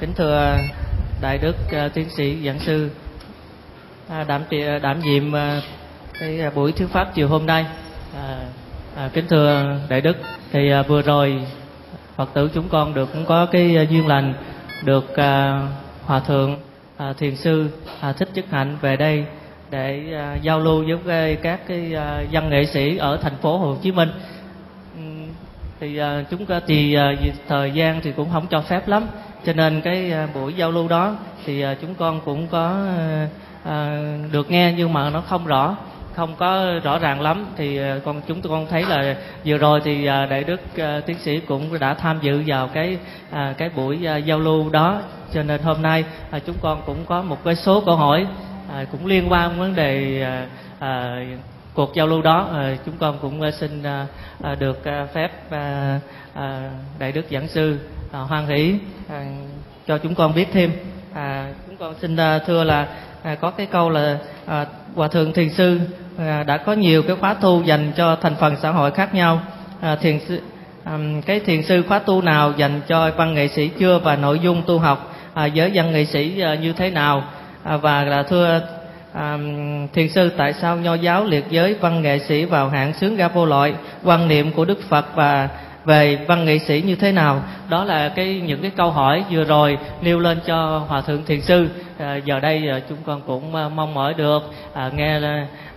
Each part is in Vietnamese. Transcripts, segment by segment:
kính thưa đại đức à, tiến sĩ giảng sư à, đảm à, đảm nhiệm cái buổi thuyết pháp chiều hôm nay. À, à, kính thưa đại đức thì à, vừa rồi phật tử chúng con được cũng có cái à, duyên lành được à, hòa thượng à, thiền sư à, thích chức hạnh về đây để à, giao lưu với các cái à, văn nghệ sĩ ở thành phố Hồ Chí Minh thì uh, chúng ta thì uh, thời gian thì cũng không cho phép lắm. Cho nên cái uh, buổi giao lưu đó thì uh, chúng con cũng có uh, uh, được nghe nhưng mà nó không rõ không có rõ ràng lắm. Thì uh, con chúng tôi con thấy là vừa rồi thì uh, đại đức uh, tiến sĩ cũng đã tham dự vào cái uh, cái buổi uh, giao lưu đó. Cho nên hôm nay uh, chúng con cũng có một cái số câu hỏi uh, cũng liên quan vấn đề uh, uh, cuộc giao lưu đó ờ, chúng con cũng ờ, xin ờ, được phép đại đức giảng sư hoan hỷ cho chúng con biết thêm. Chúng con xin thưa là có cái câu là hòa thượng thiền sư đã có nhiều cái khóa tu dành cho thành phần xã hội khác nhau. Thiền sư cái thiền sư khóa tu nào dành cho văn nghệ sĩ chưa và nội dung tu học giới văn nghệ sĩ như thế nào? Và là thưa à, thiền sư tại sao nho giáo liệt giới văn nghệ sĩ vào hạng sướng ga vô loại quan niệm của đức phật và về văn nghệ sĩ như thế nào? Đó là cái những cái câu hỏi vừa rồi nêu lên cho hòa thượng thiền sư. À, giờ đây à, chúng con cũng à, mong mỏi được à, nghe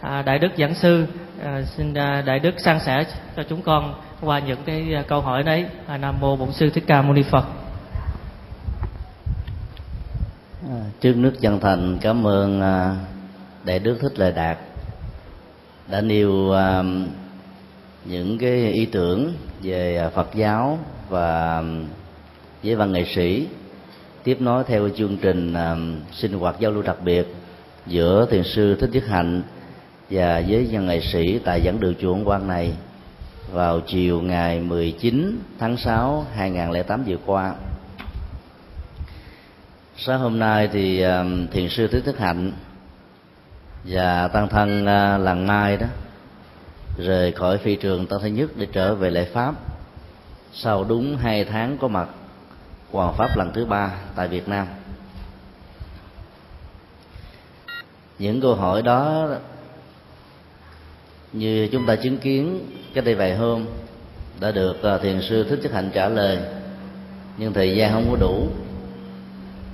à, đại đức giảng sư à, xin à, đại đức san sẻ cho chúng con qua những cái à, câu hỏi đấy. À, nam mô bổn sư thích ca mâu ni phật. À, trước nước chân thành cảm ơn à, để đức thích lời đạt đã nêu um, những cái ý tưởng về Phật giáo và um, với văn nghệ sĩ, tiếp nối theo chương trình um, sinh hoạt giao lưu đặc biệt giữa thiền sư thích nhất hạnh và với văn nghệ sĩ tại giảng đường chùa Quang này vào chiều ngày 19 tháng 6 2008 vừa qua. Sáng hôm nay thì thiền sư thích Thức hạnh và tăng thân lần làng mai đó, rời khỏi phi trường tăng thân Nhất để trở về lễ Pháp. Sau đúng hai tháng có mặt Hoàng Pháp lần thứ ba tại Việt Nam. Những câu hỏi đó như chúng ta chứng kiến cách đây vài hôm đã được à, thiền sư thích chất hạnh trả lời. Nhưng thời gian không có đủ.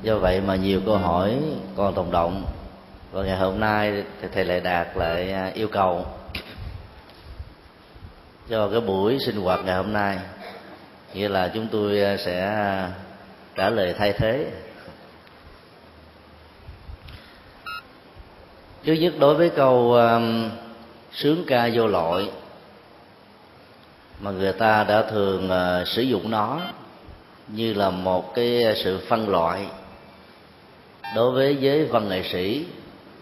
Do vậy mà nhiều câu hỏi còn tồn động và ngày hôm nay thì thầy lại đạt lại à, yêu cầu cho cái buổi sinh hoạt ngày hôm nay. Nghĩa là chúng tôi à, sẽ à, trả lời thay thế. Trước nhất đối với câu um, sướng ca vô lội mà người ta đã thường uh, sử dụng nó như là một cái sự phân loại đối với giới văn nghệ sĩ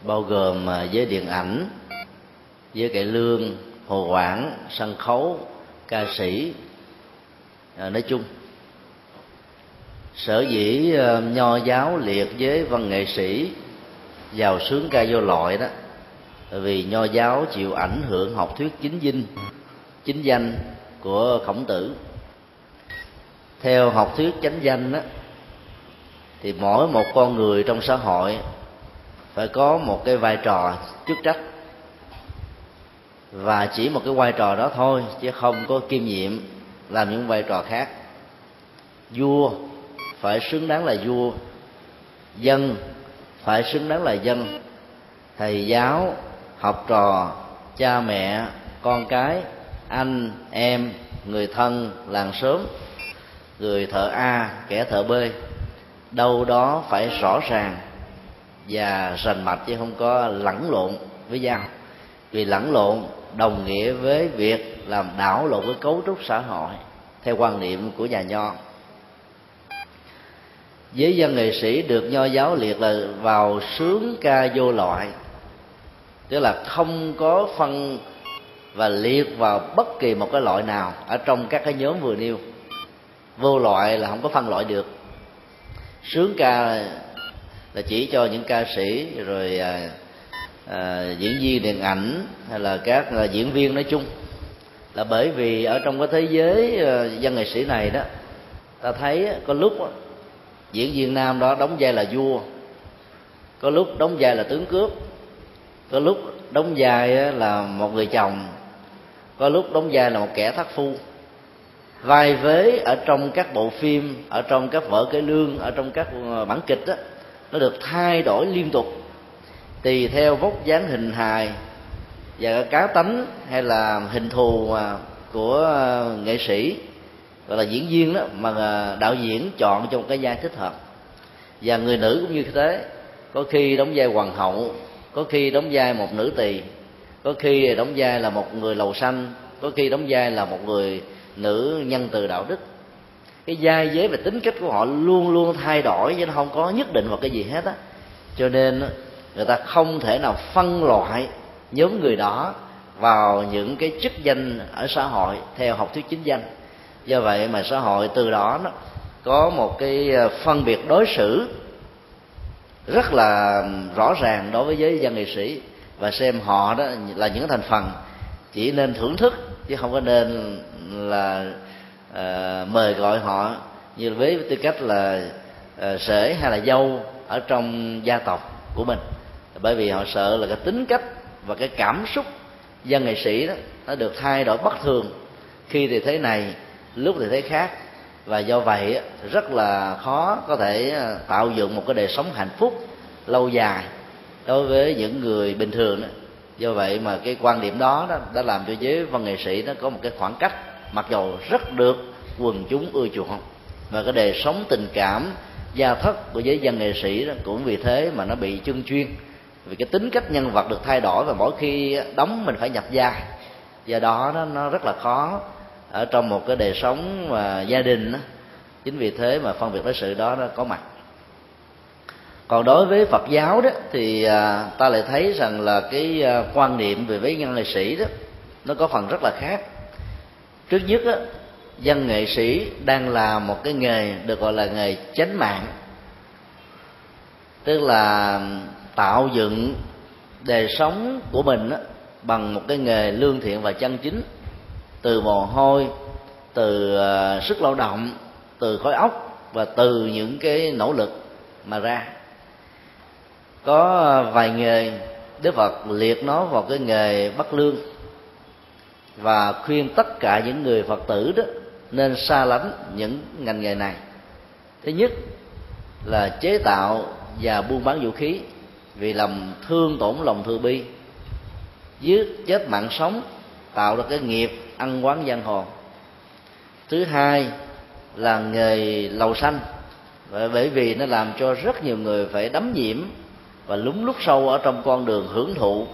bao gồm à, giới điện ảnh giới cải lương hồ quảng sân khấu ca sĩ. À, nói chung sở dĩ à, nho giáo liệt với văn nghệ sĩ vào sướng ca vô loại đó vì nho giáo chịu ảnh hưởng học thuyết chính dinh chính danh của khổng tử. Theo học thuyết chánh danh đó thì mỗi một con người trong xã hội phải có một cái vai trò chức trách. Và chỉ một cái vai trò đó thôi, chứ không có kiêm nhiệm làm những vai trò khác. Vua phải xứng đáng là vua, dân phải xứng đáng là dân. Thầy giáo, học trò, cha mẹ, con cái, anh, em, người thân, làng xóm, người thợ a, kẻ thợ b, đâu đó phải rõ ràng và rành mạch chứ không có lẫn lộn với nhau. Vì lẫn lộn đồng nghĩa với việc làm đảo lộn cái cấu trúc xã hội theo quan niệm của nhà nho. Giới dân nghệ sĩ được nho giáo liệt là vào sướng ca vô loại, tức là không có phân và liệt vào bất kỳ một cái loại nào ở trong các cái nhóm vừa nêu. Vô loại là không có phân loại được. Sướng ca là chỉ cho những ca sĩ rồi à, à, diễn viên điện ảnh hay là các à, diễn viên nói chung. Là bởi vì ở trong cái thế giới à, văn nghệ sĩ này đó ta thấy có lúc diễn viên nam đó đóng vai là vua có lúc đóng vai là tướng cướp có lúc đóng vai là một người chồng có lúc đóng vai là một kẻ thất phu. Vai vế ở trong các bộ phim ở trong các vở cải lương ở trong các ờ, bản kịch đó nó được thay đổi liên tục, tùy theo vóc dáng hình hài và cá tánh hay là hình thù của ờ, nghệ sĩ, gọi là diễn viên đó, mà ờ, đạo diễn chọn cho một cái vai thích hợp. Và người nữ cũng như thế, có khi đóng vai hoàng hậu, có khi đóng vai một nữ tỳ, có khi đóng vai là một người lầu xanh, có khi đóng vai là một người nữ nhân từ đạo đức cái giai giới và tính cách của họ luôn luôn thay đổi, chứ nó không có nhất định vào cái gì hết á. Cho nên người ta không thể nào phân loại nhóm người đó vào những cái chức danh ở xã hội theo học thuyết chính danh. Do vậy mà xã hội từ đó nó có một cái ờ, phân biệt đối xử rất là rõ ràng đối với giới văn nghệ sĩ. Và xem họ đó là những thành phần, chỉ nên thưởng thức chứ không có nên là uh, mời gọi họ như với tư cách là uh, sể hay là dâu ở trong gia tộc của mình. Bởi vì họ sợ là cái tính cách và cái cảm xúc dân nghệ sĩ đó nó được thay đổi bất thường. Khi thì thế này lúc thì thế khác. Và do vậy rất là khó có thể ờ, tạo dựng một cái đời sống hạnh phúc lâu dài đối với những người bình thường đó. Do vậy mà cái quan điểm đó, đó đã làm cho giới văn nghệ sĩ nó có một cái khoảng cách mặc dầu rất được quần chúng ưa chuộng. Và cái đời sống tình cảm gia thất của giới văn nghệ sĩ đó cũng vì thế mà nó bị chân chuyên. Vì cái tính cách nhân vật được thay đổi và mỗi khi đóng mình phải nhập vai. Do đó nó, nó rất là khó ở trong một cái đời sống và gia đình đó. chính vì thế mà phân biệt đối xử đó nó có mặt. Còn đối với phật giáo đó thì à, ta lại thấy rằng là cái à, quan niệm về với nhân nghệ sĩ đó nó có phần rất là khác trước nhất á dân nghệ sĩ đang làm một cái nghề được gọi là nghề chánh mạng. Tức là tạo dựng đời sống của mình á, bằng một cái nghề lương thiện và chân chính. Từ mồ hôi từ ờ, sức lao động từ khối óc và từ những cái nỗ lực mà ra. Có ờ, vài nghề đức phật liệt nó vào cái nghề bắt lương và khuyên tất cả những người phật tử đó nên xa lánh những ngành nghề này. Thứ nhất là chế tạo và buôn bán vũ khí, vì làm thương tổn lòng thương bi, giết chết mạng sống, tạo ra cái nghiệp ăn quán giang hồ. Thứ hai là nghề lầu xanh, bởi vì nó làm cho rất nhiều người phải đắm nhiễm và lúng lút sâu ở trong con đường hưởng thụ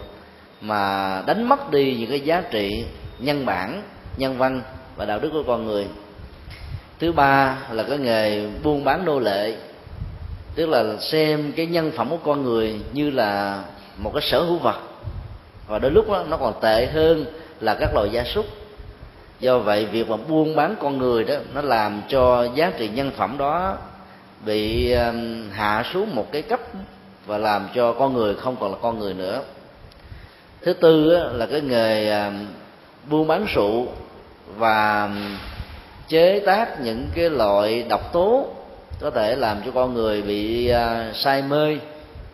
mà đánh mất đi những cái giá trị nhân bản nhân văn và đạo đức của con người. Thứ ba là cái nghề buôn bán nô lệ tức là xem cái nhân phẩm của con người như là một cái sở hữu vật. Và đôi lúc đó, nó còn tệ hơn là các loài gia súc. Do vậy việc mà buôn bán con người đó nó làm cho giá trị nhân phẩm đó bị hạ xuống một cái cấp và làm cho con người không còn là con người nữa. Thứ tư là cái nghề buôn bán rượu và chế tác những cái loại độc tố có thể làm cho con người bị à, say mê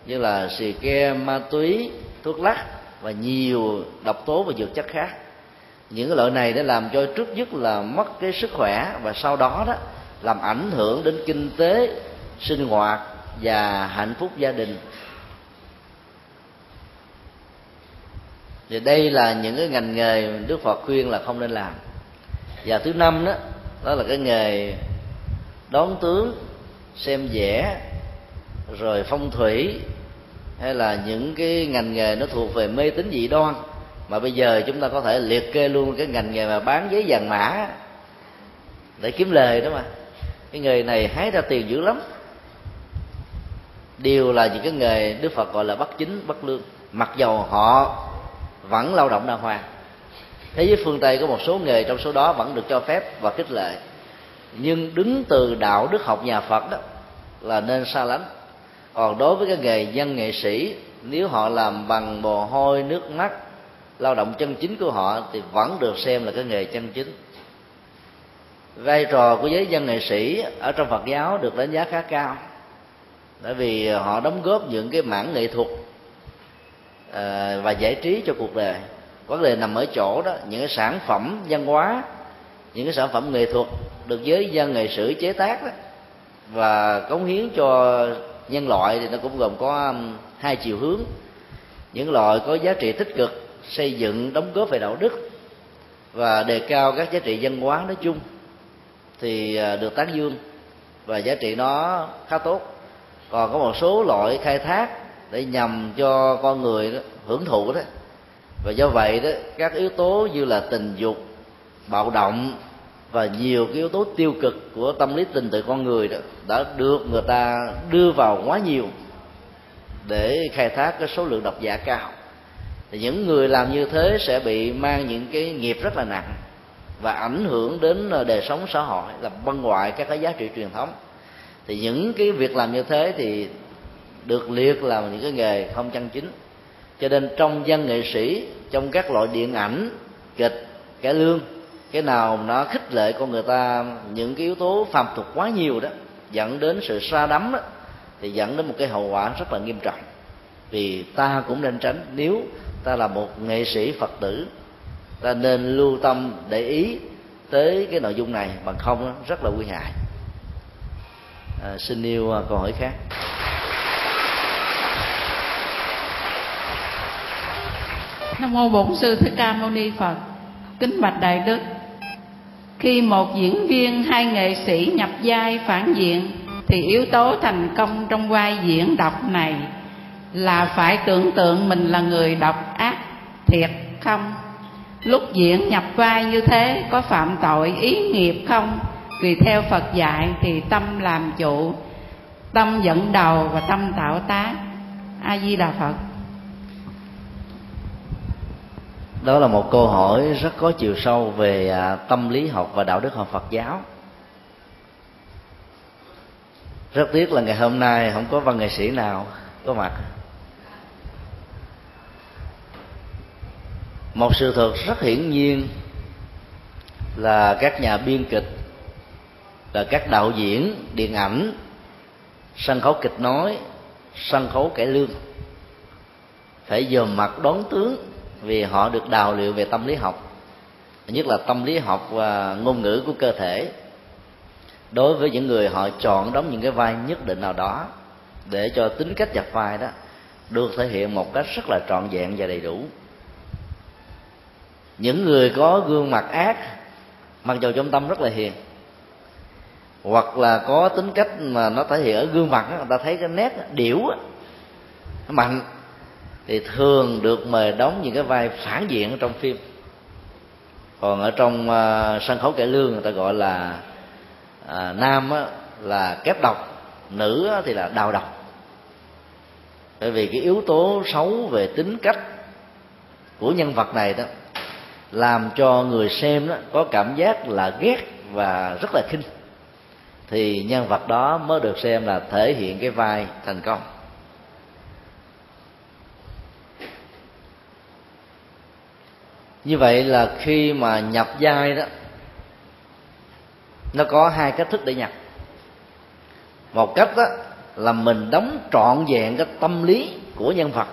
như là xì ke, ma túy, thuốc lắc và nhiều độc tố và dược chất khác. Những cái loại này đã làm cho trước nhất là mất cái sức khỏe và sau đó đó làm ảnh hưởng đến kinh tế, sinh hoạt và hạnh phúc gia đình. Thì đây là những cái ngành nghề đức phật khuyên là không nên làm. Và thứ năm đó đó là cái nghề đón tướng, xem vẽ, rồi phong thủy, hay là những cái ngành nghề nó thuộc về mê tín dị đoan. Mà bây giờ chúng ta có thể liệt kê luôn cái ngành nghề mà bán giấy vàng mã để kiếm lời đó mà. Cái nghề này hái ra tiền dữ lắm. Đều là những cái nghề đức phật gọi là bất chính bất lương. Mặc dầu họ vẫn lao động đàng hoàng. Thế giới phương tây có một số nghề trong số đó vẫn được cho phép và khích lệ. Nhưng đứng từ đạo đức học nhà phật đó là nên xa lánh. Còn đối với cái nghề dân nghệ sĩ, nếu họ làm bằng mồ hôi, nước mắt, lao động chân chính của họ thì vẫn được xem là cái nghề chân chính. Vai trò của giới dân nghệ sĩ ở trong Phật giáo được đánh giá khá cao. Bởi vì họ đóng góp những cái mảng nghệ thuật à, và giải trí cho cuộc đời. Vấn đề nằm ở chỗ đó những cái sản phẩm văn hóa những cái sản phẩm nghệ thuật được giới dân nghệ sĩ chế tác đó, và cống hiến cho nhân loại thì nó cũng gồm có hai chiều hướng. Những loại có giá trị tích cực xây dựng đóng góp về đạo đức và đề cao các giá trị văn hóa nói chung thì ờ, được tán dương và giá trị nó khá tốt. Còn có một số loại khai thác để nhằm cho con người đó, hưởng thụ đó. Và do vậy đó các yếu tố như là tình dục bạo động và nhiều cái yếu tố tiêu cực của tâm lý tình tự con người đó đã được người ta đưa vào quá nhiều để khai thác cái số lượng độc giả cao. Thì những người làm như thế sẽ bị mang những cái nghiệp rất là nặng và ảnh hưởng đến ờ, đời sống xã hội là băng ngoại các cái giá trị truyền thống. Thì những cái việc làm như thế thì được liệt là những cái nghề không chân chính. Cho nên trong dân nghệ sĩ trong các loại điện ảnh kịch cải lương cái nào nó khích lệ con người ta những cái yếu tố phàm tục quá nhiều đó dẫn đến sự xa đắm đó thì dẫn đến một cái hậu quả rất là nghiêm trọng. Vì ta cũng nên tránh. Nếu ta là một nghệ sĩ phật tử ta nên lưu tâm để ý tới cái nội dung này bằng không rất là nguy hại. À, xin yêu à, câu hỏi khác. Nam mô bổn sư thích ca mâu ni phật. Kính bạch đại đức. Khi một diễn viên hay nghệ sĩ nhập vai phản diện, thì yếu tố thành công trong vai diễn đọc này là phải tưởng tượng mình là người đọc ác, thiệt không? Lúc diễn nhập vai như thế, có phạm tội ý nghiệp không? Vì theo phật dạy thì tâm làm chủ, tâm dẫn đầu và tâm tạo tác. A di đà phật. Đó là một câu hỏi rất có chiều sâu về à, tâm lý học và đạo đức học Phật giáo. Rất tiếc là ngày hôm nay không có văn nghệ sĩ nào có mặt. Một sự thật rất hiển nhiên là các nhà biên kịch là các đạo diễn, điện ảnh, sân khấu kịch nói, sân khấu cải lương, phải dòm mặt đón tướng vì họ được đào luyện về tâm lý học. Nhất là tâm lý học và ngôn ngữ của cơ thể. Đối với những người họ chọn đóng những cái vai nhất định nào đó để cho tính cách nhập vai đó được thể hiện một cách rất là trọn vẹn và đầy đủ. Những người có gương mặt ác mặc dù trong tâm rất là hiền hoặc là có tính cách mà nó thể hiện ở gương mặt đó, người ta thấy cái nét điểu nó mạnh thì thường được mời đóng những cái vai phản diện ở trong phim. Còn ở trong uh, sân khấu cải lương người ta gọi là uh, nam á, là kép độc nữ á, thì là đào độc. Bởi vì cái yếu tố xấu về tính cách của nhân vật này đó làm cho người xem đó có cảm giác là ghét và rất là khinh. Thì nhân vật đó mới được xem là thể hiện cái vai thành công. Như vậy là khi mà nhập vai đó, nó có hai cách thức để nhập. Một cách đó là mình đóng trọn vẹn cái tâm lý của nhân vật,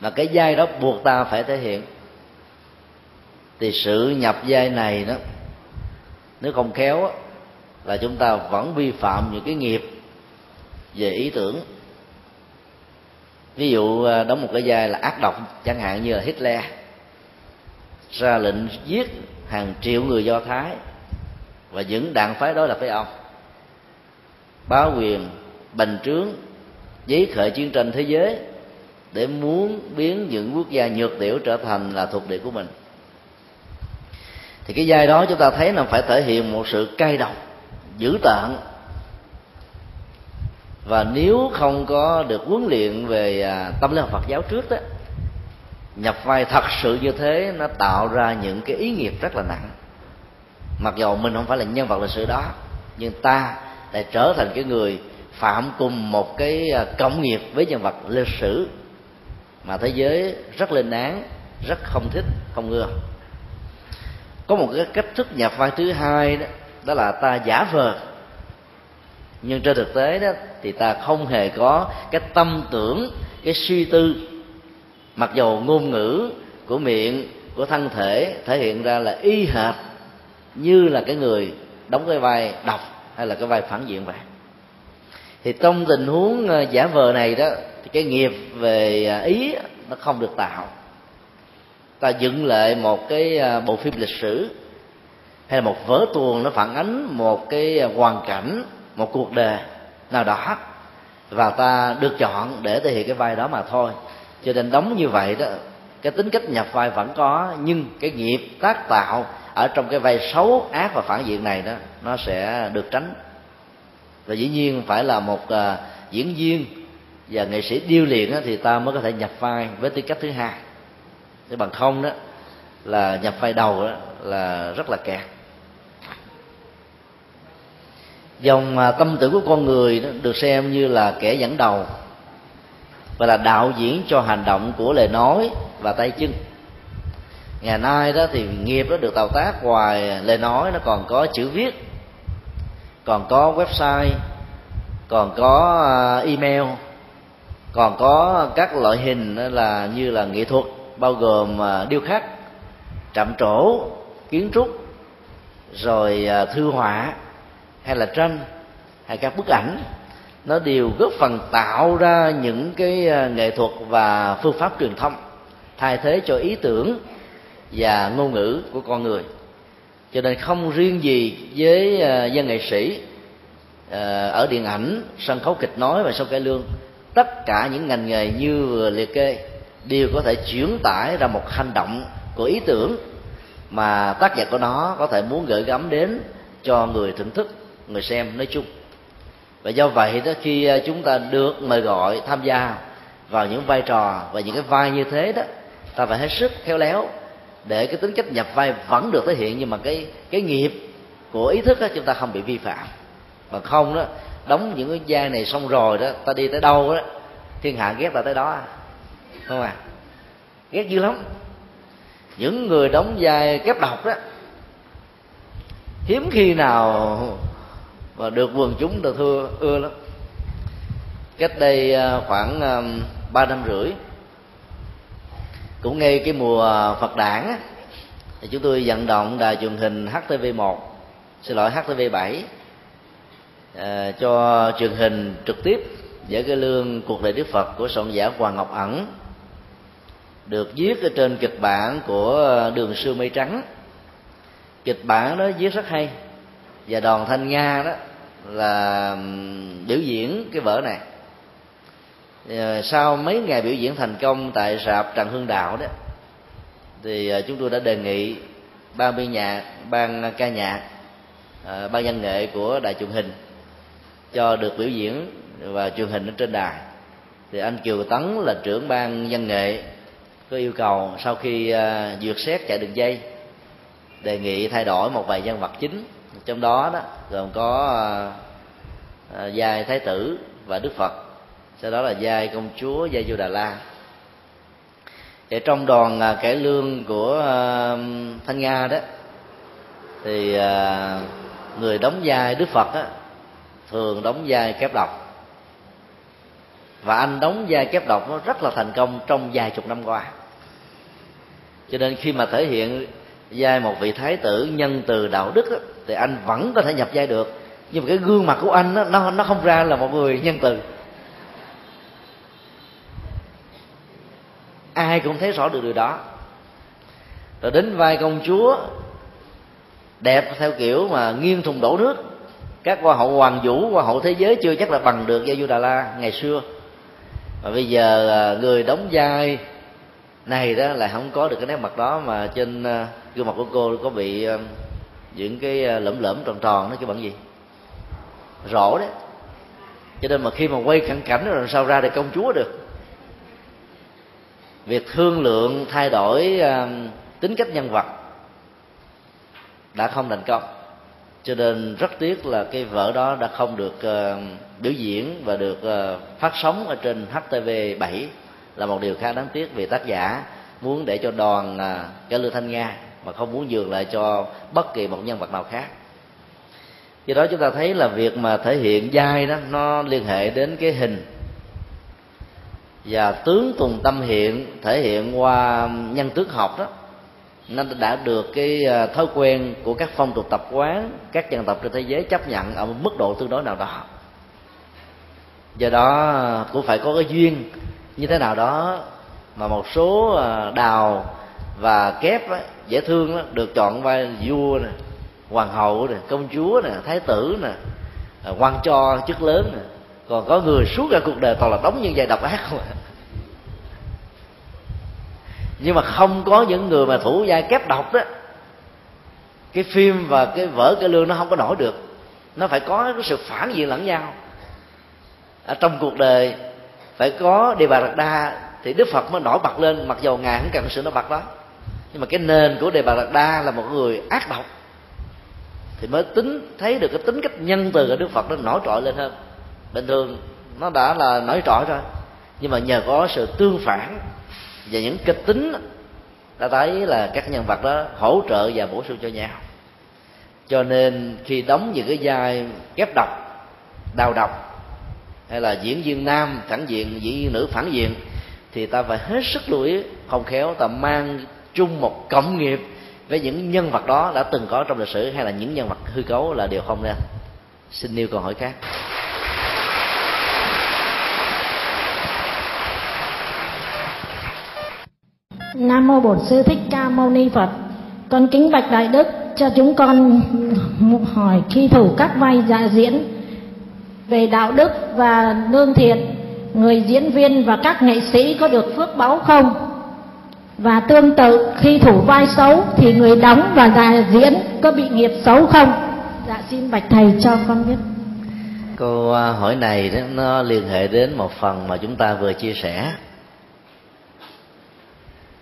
mà cái vai đó buộc ta phải thể hiện. Thì sự nhập vai này đó, nếu không khéo là chúng ta vẫn vi phạm những cái nghiệp về ý tưởng. Ví dụ à, đóng một cái vai là ác độc, chẳng hạn như là Hitler ra lệnh giết hàng triệu người do thái. Và những đảng phái đó là với ông. Bá quyền, bành trướng, giấy khởi chiến tranh thế giới để muốn biến những quốc gia nhược tiểu trở thành là thuộc địa của mình. Thì cái giai đó chúng ta thấy là phải thể hiện một sự cay độc, dữ tợn. Và nếu không có được huấn luyện về à, tâm lý học Phật giáo trước đó nhập vai thật sự như thế, nó tạo ra những cái ý nghiệp rất là nặng. Mặc dù mình không phải là nhân vật lịch sử đó, nhưng ta lại trở thành cái người phạm cùng một cái à, cộng nghiệp với nhân vật lịch sử mà thế giới rất lên án, rất không thích, không ưa có một cái cách thức nhập vai thứ hai đó đó là ta giả vờ. Nhưng trên thực tế đó, thì ta không hề có cái tâm tưởng, cái suy tư mặc dù ngôn ngữ của miệng, của thân thể thể hiện ra là y hệt như là cái người đóng cái vai đọc hay là cái vai phản diện vậy thì trong tình huống ờ, giả vờ này đó, thì cái nghiệp về ờ, ý nó không được tạo. Ta dựng lại một cái ờ, bộ phim lịch sử hay là một vở tuồng nó phản ánh một cái hoàn cảnh, một cuộc đời nào đó và ta được chọn để thể hiện cái vai đó mà thôi cho nên đóng như vậy đó cái tính cách nhập vai vẫn có nhưng cái nghiệp tác tạo ở trong cái vai xấu ác và phản diện này đó nó sẽ được tránh. Và dĩ nhiên phải là một uh, diễn viên và nghệ sĩ điêu luyện thì ta mới có thể nhập vai với tư cách thứ hai. Chứ bằng không đó là nhập vai đầu đó là rất là kẹt. Dòng à, tâm tưởng của con người đó được xem như là kẻ dẫn đầu và là đạo diễn cho hành động của lời nói và tay chân. Ngày nay đó thì nghiệp đó được tạo tác ngoài lời nói, nó còn có chữ viết, còn có website, còn có à, email, còn có các loại hình là như là nghệ thuật, bao gồm à, điêu khắc, trạm trổ, kiến trúc, rồi à, thư họa hay là tranh hay các bức ảnh nó đều góp phần tạo ra những cái à, nghệ thuật và phương pháp truyền thông, thay thế cho ý tưởng và ngôn ngữ của con người. Cho nên không riêng gì với à, dân nghệ sĩ à, ở điện ảnh, sân khấu kịch nói và sân cải lương, tất cả những ngành nghề như vừa liệt kê đều có thể chuyển tải ra một hành động của ý tưởng mà tác giả của nó có thể muốn gửi gắm đến cho người thưởng thức, người xem nói chung và do vậy đó, khi à, chúng ta được mời gọi tham gia vào những vai trò và những cái vai như thế đó, ta phải hết sức khéo léo để cái tính cách nhập vai vẫn được thể hiện, nhưng mà cái cái nghiệp của ý thức đó chúng ta không bị vi phạm. Mà không đó, đóng những cái vai này xong rồi đó, ta đi tới đâu đó thiên hạ ghét ta tới đó. Không à? Ghét dữ lắm. Những người đóng vai kép độc đó, hiếm khi nào và được quần chúng được thưa ưa lắm. Cách đây à, khoảng à, ba năm rưỡi cũng ngay cái mùa Phật đản thì chúng tôi vận động đài truyền hình HTV1 xin lỗi HTV7 à, cho truyền hình trực tiếp với cái lương cuộc đời Đức Phật của soạn giả Hoàng Ngọc Ẩn được viết ở trên kịch bản của à, Đường Sư Mây Trắng. Kịch bản đó viết rất hay và đoàn thanh nga đó là biểu diễn cái vở này. Ờ, sau mấy ngày biểu diễn thành công tại rạp trần hương đạo đó, thì ờ, chúng tôi đã đề nghị ban biên nhạc ban ca nhạc ờ, ban văn nghệ của đài truyền hình cho được biểu diễn và truyền hình ở trên đài. Thì anh kiều tấn là trưởng ban văn nghệ có yêu cầu sau khi duyệt xét chạy đường dây, đề nghị thay đổi một vài nhân vật chính trong đó đó gồm có à, à, giai thái tử và đức phật. Sau đó là giai công chúa giai du đà la. Để trong đoàn à, cải lương của à, thanh nga đó thì à, người đóng vai đức phật á, thường đóng vai kép độc. Và anh đóng vai kép độc nó rất là thành công trong vài chục năm qua. Cho nên khi mà thể hiện vai một vị thái tử nhân từ đạo đức đó, thì anh vẫn có thể nhập vai được. Nhưng mà cái gương mặt của anh đó, nó nó không ra là một người nhân từ. Ai cũng thấy rõ được điều đó. Rồi đến vai công chúa đẹp theo kiểu mà nghiêng thùng đổ nước. Các hoa hậu hoàng vũ hoa hậu thế giới chưa chắc là bằng được gia du đà la ngày xưa. Và bây giờ à, người đóng vai này đó là không có được cái nét mặt đó mà trên à, gương mặt của cô có bị à, những cái ờ, lẫm lẫm tròn tròn nó cái bằng gì? Rõ đấy cho nên mà khi mà quay cận cảnh rồi làm sao ra được công chúa được? Việc thương lượng thay đổi ờ, tính cách nhân vật đã không thành công. Cho nên rất tiếc là cái vở đó đã không được uh, biểu diễn và được uh, phát sóng ở trên HTV 7 là một điều khá đáng tiếc vì tác giả muốn để cho đoàn uh, cái lương thanh nga mà không muốn nhường lại cho bất kỳ một nhân vật nào khác. Do đó chúng ta thấy là việc mà thể hiện dai đó, nó liên hệ đến cái hình. Và tướng tùng tâm hiện thể hiện qua nhân tướng học đó, nó đã được cái à, thói quen của các phong tục tập quán, các dân tộc trên thế giới chấp nhận ở một mức độ tương đối nào đó. Do đó cũng phải có cái duyên như thế nào đó mà một số à, đào và kép ấy dễ thương đó, được chọn vai vua nè hoàng hậu nè công chúa nè thái tử nè à, quan cho chức lớn nè. Còn có người suốt cả cuộc đời toàn là đóng những vai độc ác không nhưng mà không có những người mà thủ vai kép độc đó cái phim và cái vở cái lương nó không có nổi được. Nó phải có cái sự phản diện lẫn nhau. Ở trong cuộc đời phải có đề bà đạt đa thì đức phật mới nổi bật lên mặc dầu ngài không cần sự nổi bật đó nhưng mà cái nền của đề bà đạt đa là một người ác độc. Thì mới tính, thấy được cái tính cách nhân từ của đức phật nó nổi trội lên hơn. Bình thường, nó đã là nổi trội rồi. Nhưng mà nhờ có sự tương phản và những kịch tính ta thấy là các nhân vật đó hỗ trợ và bổ sung cho nhau. Cho nên khi đóng những cái vai ghép độc, đào độc, hay là diễn viên nam phản diện, diễn viên nữ phản diện, thì ta phải hết sức lưu ý, không khéo ta mang chung một cộng nghiệp với những nhân vật đó đã từng có trong lịch sử hay là những nhân vật hư cấu là điều không nên xin nêu câu hỏi khác Nam mô Bổn sư Thích Ca Mâu Ni Phật. Con kính bạch đại đức cho chúng con hỏi khi thủ các vai dạ diễn về đạo đức và lương thiện, người diễn viên và các nghệ sĩ có được phước báu không? Và tương tự, khi thủ vai xấu thì người đóng và dạ diễn có bị nghiệp xấu không? Dạ xin bạch thầy cho con biết. Câu à, hỏi này nó liên hệ đến một phần mà chúng ta vừa chia sẻ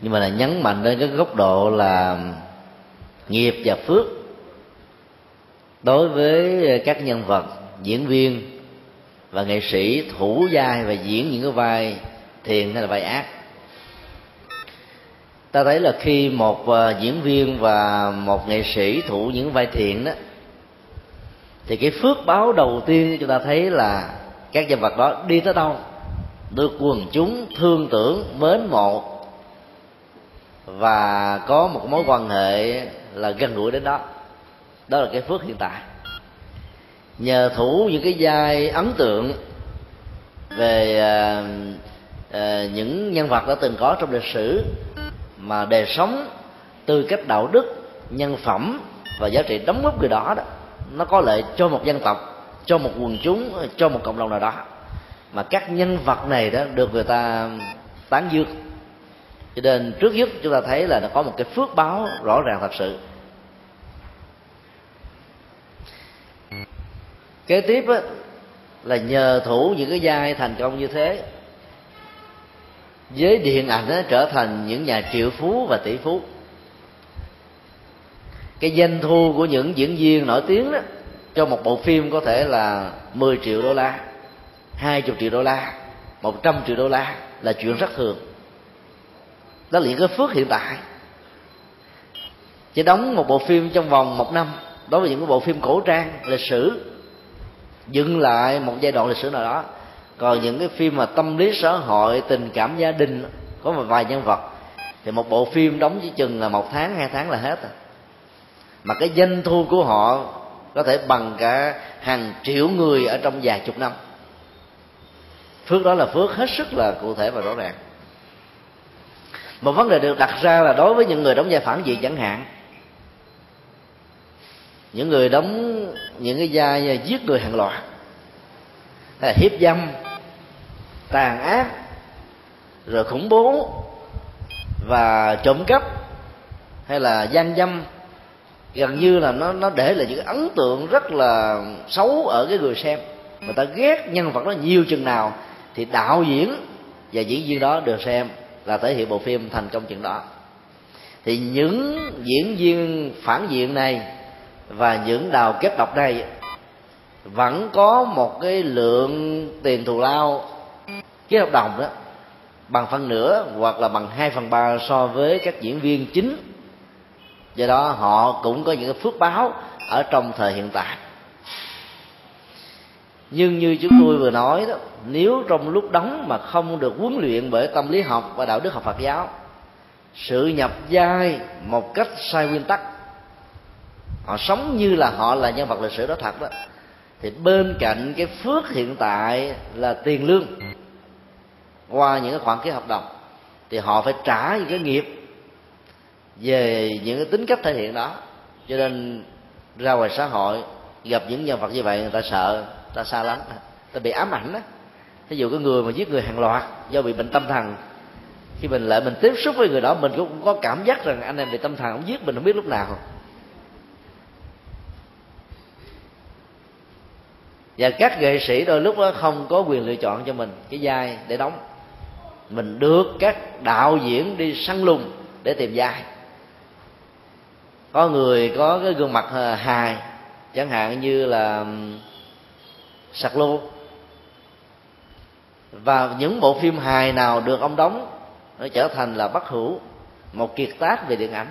nhưng mà là nhấn mạnh đến cái góc độ là nghiệp và phước đối với các nhân vật, diễn viên và nghệ sĩ thủ vai và diễn những cái vai thiện hay là vai ác ta thấy là khi một ờ, diễn viên và một nghệ sĩ thủ những vai thiện đó thì cái phước báo đầu tiên chúng ta thấy là các nhân vật đó đi tới đâu được quần chúng thương tưởng mến mộ. Và có một mối quan hệ là gần gũi đến đó. Đó là cái phước hiện tại. Nhờ thủ những cái vai ấn tượng về uh, uh, những nhân vật đã từng có trong lịch sử mà đời sống tư cách đạo đức nhân phẩm và giá trị đóng góp người đó đó nó có lợi cho một dân tộc cho một quần chúng cho một cộng đồng nào đó. Mà các nhân vật này đó được người ta tán dương. Cho nên trước nhất chúng ta thấy là nó có một cái phước báo rõ ràng thật sự. Kế tiếp á, là nhờ thủ những cái giai thành công như thế giới điện ảnh nó trở thành những nhà triệu phú và tỷ phú. Cái doanh thu của những diễn viên nổi tiếng đó, cho một bộ phim có thể là 10 triệu đô la 20 triệu đô la 100 triệu đô la là chuyện rất thường. Đó là những cái phước hiện tại. Chỉ đóng một bộ phim trong vòng một năm, đối với những cái bộ phim cổ trang, lịch sử dừng lại một giai đoạn lịch sử nào đó còn những cái phim mà tâm lý xã hội, tình cảm gia đình, có một vài nhân vật, thì một bộ phim đóng chỉ chừng là một tháng, hai tháng là hết rồi mà cái doanh thu của họ có thể bằng cả hàng triệu người ở trong vài chục năm. Phước đó là phước hết sức là cụ thể và rõ ràng. Một vấn đề được đặt ra là đối với những người đóng vai phản diện chẳng hạn, những người đóng những cái vai giết người hàng loạt, hay là hiếp dâm tàn ác, rồi khủng bố và trộm cắp hay là gian dâm, gần như là nó nó để là những ấn tượng rất là xấu ở cái người xem. Người ta ghét nhân vật đó nhiều chừng nào thì đạo diễn và diễn viên đó được xem là thể hiện bộ phim thành công chuyện đó. Thì những diễn viên phản diện này và những đào kép độc này vẫn có một cái lượng tiền thù lao ký hợp đồng đó, bằng phân nửa hoặc là bằng hai phần ba so với các diễn viên chính. Do đó họ cũng có những phước báo ở trong thời hiện tại. Nhưng như chúng tôi vừa nói đó, nếu trong lúc đóng mà không được huấn luyện bởi tâm lý học và đạo đức học Phật giáo, sự nhập vai một cách sai nguyên tắc, họ sống như là họ là nhân vật lịch sử đó thật đó, thì bên cạnh cái phước hiện tại là tiền lương qua những cái khoản ký hợp đồng, thì họ phải trả những cái nghiệp về những cái tính cách thể hiện đó. Cho nên ra ngoài xã hội, gặp những nhân vật như vậy, người ta sợ, ta xa lắm ta bị ám ảnh đó ví dụ cái người mà giết người hàng loạt do bị bệnh tâm thần, khi mình lại mình tiếp xúc với người đó, mình cũng có cảm giác rằng anh em bị tâm thần ông giết mình không biết lúc nào. Và các nghệ sĩ đôi lúc đó không có quyền lựa chọn cho mình cái vai để đóng mình được các đạo diễn đi săn lùng để tìm vai. Có người có cái gương mặt hài, chẳng hạn như là sạc lô. Và những bộ phim hài nào được ông đóng, nó trở thành là bất hữu, một kiệt tác về điện ảnh.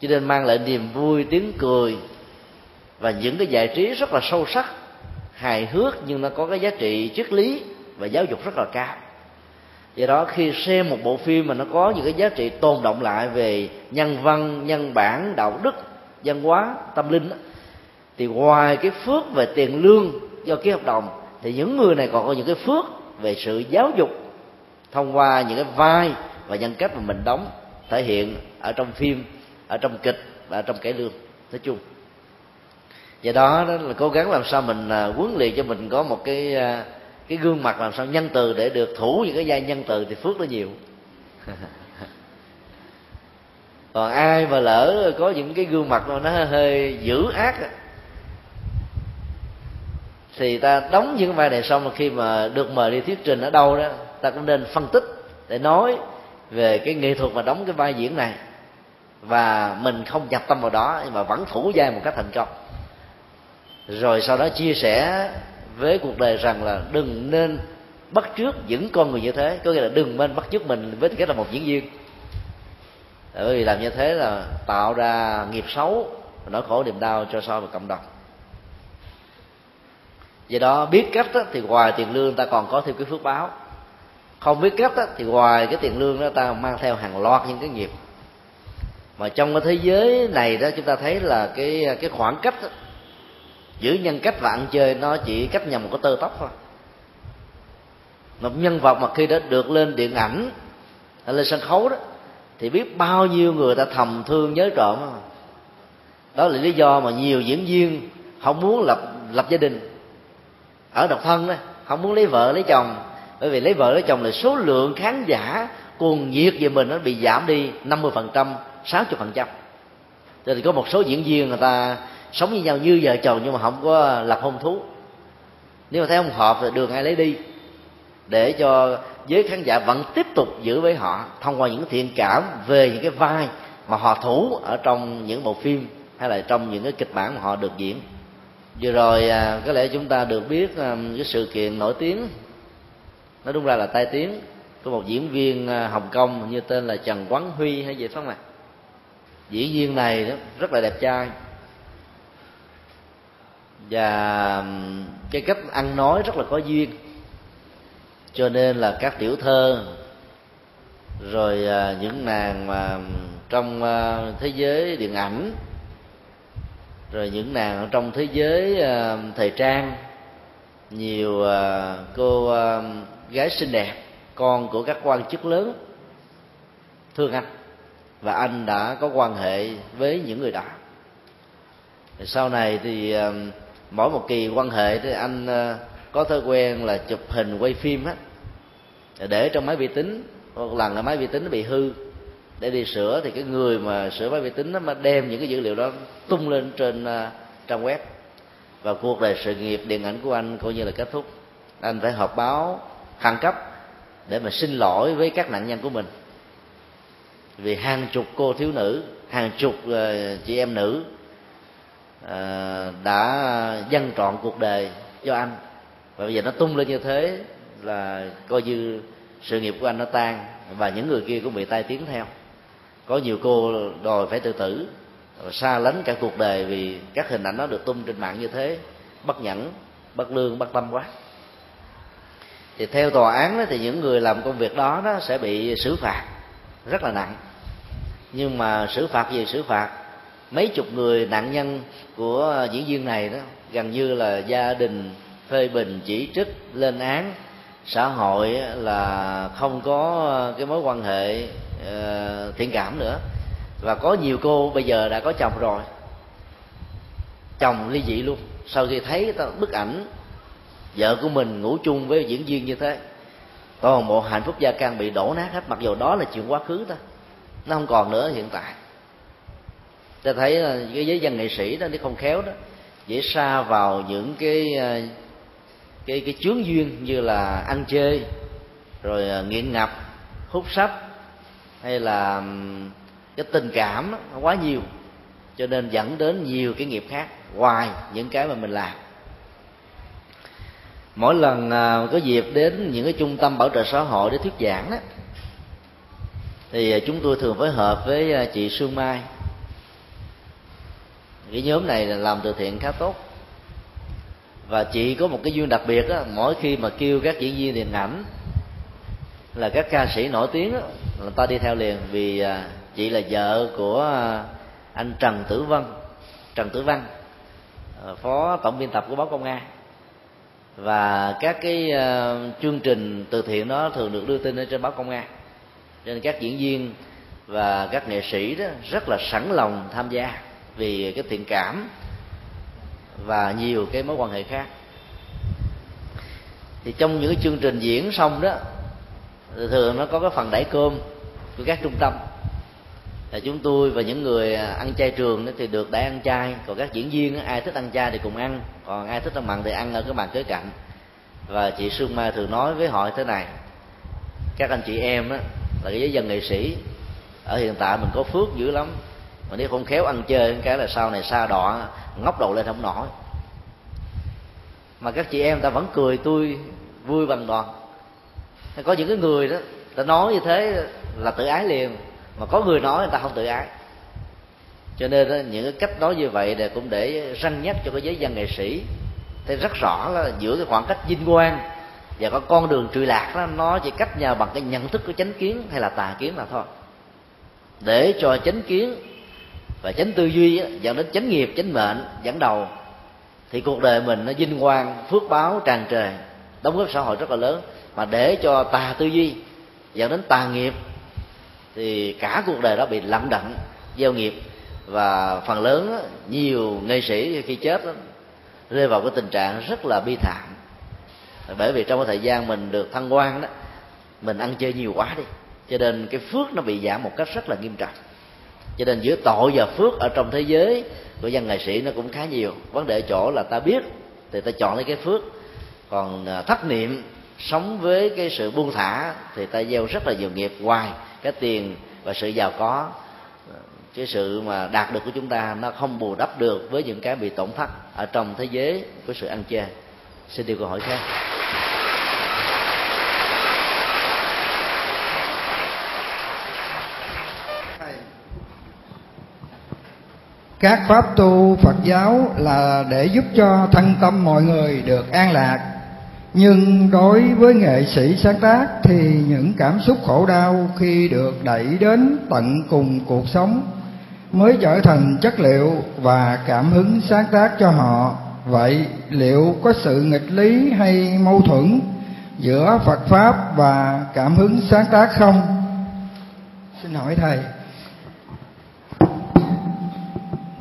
Cho nên mang lại niềm vui, tiếng cười và những cái giải trí rất là sâu sắc, hài hước nhưng nó có cái giá trị triết lý và giáo dục rất là cao do đó khi xem một bộ phim mà nó có những cái giá trị tồn động lại về nhân văn nhân bản đạo đức văn hóa tâm linh đó, thì ngoài cái phước về tiền lương do ký hợp đồng thì những người này còn có những cái phước về sự giáo dục thông qua những cái vai và nhân cách mà mình đóng thể hiện ở trong phim ở trong kịch và ở trong cải lương. Nói chung do đó đó là cố gắng làm sao mình à, huấn luyện cho mình có một cái à, cái gương mặt làm sao nhân từ để được thủ những cái vai nhân từ thì phước nó nhiều. Còn ai mà lỡ có những cái gương mặt nó hơi dữ ác thì ta đóng những vai này xong mà khi mà được mời đi thuyết trình ở đâu đó ta cũng nên phân tích để nói về cái nghệ thuật mà đóng cái vai diễn này. Và mình không nhập tâm vào đó mà vẫn thủ vai một cách thành công. Rồi sau đó chia sẻ với cuộc đời rằng là đừng nên bắt trước những con người như thế. Có nghĩa là đừng nên bắt trước mình với tư cách là một diễn viên. Bởi vì làm như thế là tạo ra nghiệp xấu nỗi khổ niềm đau cho so và cộng đồng. Do đó biết cách đó, thì ngoài tiền lương ta còn có thêm cái phước báo. Không biết cách đó, thì ngoài cái tiền lương đó ta mang theo hàng loạt những cái nghiệp. Mà trong cái thế giới này đó chúng ta thấy là cái cái khoảng cách đó, giữ nhân cách và ăn chơi nó chỉ cách nhầm một cái tơ tóc thôi. Một nhân vật mà khi đã được lên điện ảnh lên sân khấu đó, thì biết bao nhiêu người ta thầm thương nhớ trộm đó. Là lý do mà nhiều diễn viên không muốn lập lập gia đình. Ở độc thân đó, không muốn lấy vợ, lấy chồng. Bởi vì lấy vợ, lấy chồng là số lượng khán giả cuồng nhiệt về mình nó bị giảm đi 50% phần trăm 60% phần trăm. Cho nên có một số diễn viên người ta sống với nhau như vợ chồng nhưng mà không có lập hôn thú. Nếu mà thấy không hợp thì đường ai lấy đi. Để cho giới khán giả vẫn tiếp tục giữ với họ, thông qua những thiện cảm về những cái vai mà họ thủ ở trong những bộ phim hay là trong những cái kịch bản mà họ được diễn. Vừa rồi à, có lẽ chúng ta được biết à, cái sự kiện nổi tiếng nó đúng ra là tai tiếng, của một diễn viên à, hồng kông như tên là trần quán huy hay gì phải không ạ? Diễn viên này rất là đẹp trai và cái cách ăn nói rất là có duyên. Cho nên là các tiểu thơ, rồi à, những nàng mà trong à, thế giới điện ảnh, rồi những nàng trong thế giới à, thời trang, nhiều cô gái xinh đẹp, con của các quan chức lớn, thương anh. Và anh đã có quan hệ với những người đó. Sau này thì mỗi một kỳ quan hệ thì anh ờ, có thói quen là chụp hình quay phim á. Để trong máy vi tính, một lần là máy vi tính nó bị hư. Để đi sửa thì cái người mà sửa máy vi tính nó mà đem những cái dữ liệu đó tung lên trên ờ, trang web. Và cuộc đời sự nghiệp, điện ảnh của anh coi như là kết thúc. Anh phải họp báo khẩn cấp để mà xin lỗi với các nạn nhân của mình. Vì hàng chục cô thiếu nữ, hàng chục ờ, chị em nữ Ờ, đã dâng trọn cuộc đời cho anh. Và bây giờ nó tung lên như thế là coi như sự nghiệp của anh nó tan và những người kia cũng bị tai tiếng theo. Có nhiều cô đòi phải tự tử xa lánh cả cuộc đời vì các hình ảnh nó được tung trên mạng như thế. Bất nhẫn bất lương bất tâm quá. Thì theo tòa án đó, thì những người làm công việc đó đó sẽ bị xử phạt rất là nặng. Nhưng mà xử phạt gì xử phạt? Mấy chục người nạn nhân của diễn viên này đó gần như là gia đình phê bình chỉ trích lên án. Xã hội là không có cái mối quan hệ uh, thiện cảm nữa. Và có nhiều cô bây giờ đã có chồng rồi. Chồng ly dị luôn. Sau khi thấy bức ảnh vợ của mình ngủ chung với diễn viên như thế toàn bộ hạnh phúc gia can bị đổ nát hết. Mặc dù đó là chuyện quá khứ thôi nó không còn nữa hiện tại ta thấy là cái giới dân nghệ sĩ đó nếu không khéo đó. Dễ xa vào những cái ờ, cái cái chướng duyên như là ăn chơi, rồi ờ, nghiện ngập, hút sách hay là cái tình cảm nó quá nhiều, cho nên dẫn đến nhiều cái nghiệp khác ngoài những cái mà mình làm. Mỗi lần ờ, có dịp đến những cái trung tâm bảo trợ xã hội để thuyết giảng đó thì chúng tôi thường phối hợp với chị Sương Mai cái nhóm này là làm từ thiện khá tốt. Và chị có một cái duyên đặc biệt á, mỗi khi mà kêu các diễn viên điện ảnh là các ca sĩ nổi tiếng á, là ta đi theo liền vì à, chị là vợ của à, anh Trần Tử Văn Trần Tử Văn à, phó tổng biên tập của báo Công an. Và các cái chương trình từ thiện đó thường được đưa tin ở trên báo công an. Cho nên các diễn viên và các nghệ sĩ đó rất là sẵn lòng tham gia vì cái thiện cảm và nhiều cái mối quan hệ khác. Thì trong những cái chương trình diễn xong đó, thường nó có cái phần đẩy cơm của các trung tâm. Là chúng tôi và những người ăn chay trường thì được đãi ăn chay, còn các diễn viên ai thích ăn chay thì cùng ăn, còn ai thích ăn mặn thì ăn ở cái bàn kế cạnh. Và chị Sương Mai thường nói với họ thế này, các anh chị em á, là cái giới dân nghệ sĩ, ở hiện tại mình có phước dữ lắm mà nếu không khéo ăn chơi cái là sau này xa đọa ngóc đầu lên không nổi. Mà các chị em ta vẫn cười tôi vui bằng đoàn có những cái người đó ta nói như thế là tự ái liền. Mà có người nói người ta không tự ái. Cho nên đó, những cái cách nói như vậy là cũng để răng nhắc cho cái giới văn nghệ sĩ. Thấy rất rõ là giữa cái khoảng cách vinh quang và có con đường trụy lạc đó nó chỉ cách nhau bằng cái nhận thức của chánh kiến hay là tà kiến là thôi. Để cho chánh kiến và chánh tư duy dẫn đến chánh nghiệp, chánh mệnh, dẫn đầu. Thì cuộc đời mình nó vinh quang, phước báo tràn trề. Đóng góp xã hội rất là lớn. Mà để cho tà tư duy dẫn đến tà nghiệp, thì cả cuộc đời đó bị lặng đặng gieo nghiệp. Và phần lớn nhiều nghệ sĩ khi chết rơi vào cái tình trạng rất là bi thảm. Bởi vì trong cái thời gian mình được thăng quan đó, mình ăn chơi nhiều quá đi, cho nên cái phước nó bị giảm một cách rất là nghiêm trọng cho nên giữa tội và phước ở trong thế giới, của dân nghệ sĩ nó cũng khá nhiều. Vấn đề chỗ là ta biết, thì ta chọn lấy cái phước. Còn à, thất niệm, sống với cái sự buông thả, thì ta gieo rất là nhiều nghiệp ngoài cái tiền và sự giàu có à, cái sự mà đạt được của chúng ta nó không bù đắp được với những cái bị tổn thất ở trong thế giới của sự ăn chơi. Xin điều câu hỏi khác. Các pháp tu phật giáo là để giúp cho thân tâm mọi người được an lạc. Nhưng đối với nghệ sĩ sáng tác thì những cảm xúc khổ đau khi được đẩy đến tận cùng cuộc sống mới trở thành chất liệu và cảm hứng sáng tác cho họ. Vậy liệu có sự nghịch lý hay mâu thuẫn giữa phật pháp và cảm hứng sáng tác không? Xin hỏi thầy.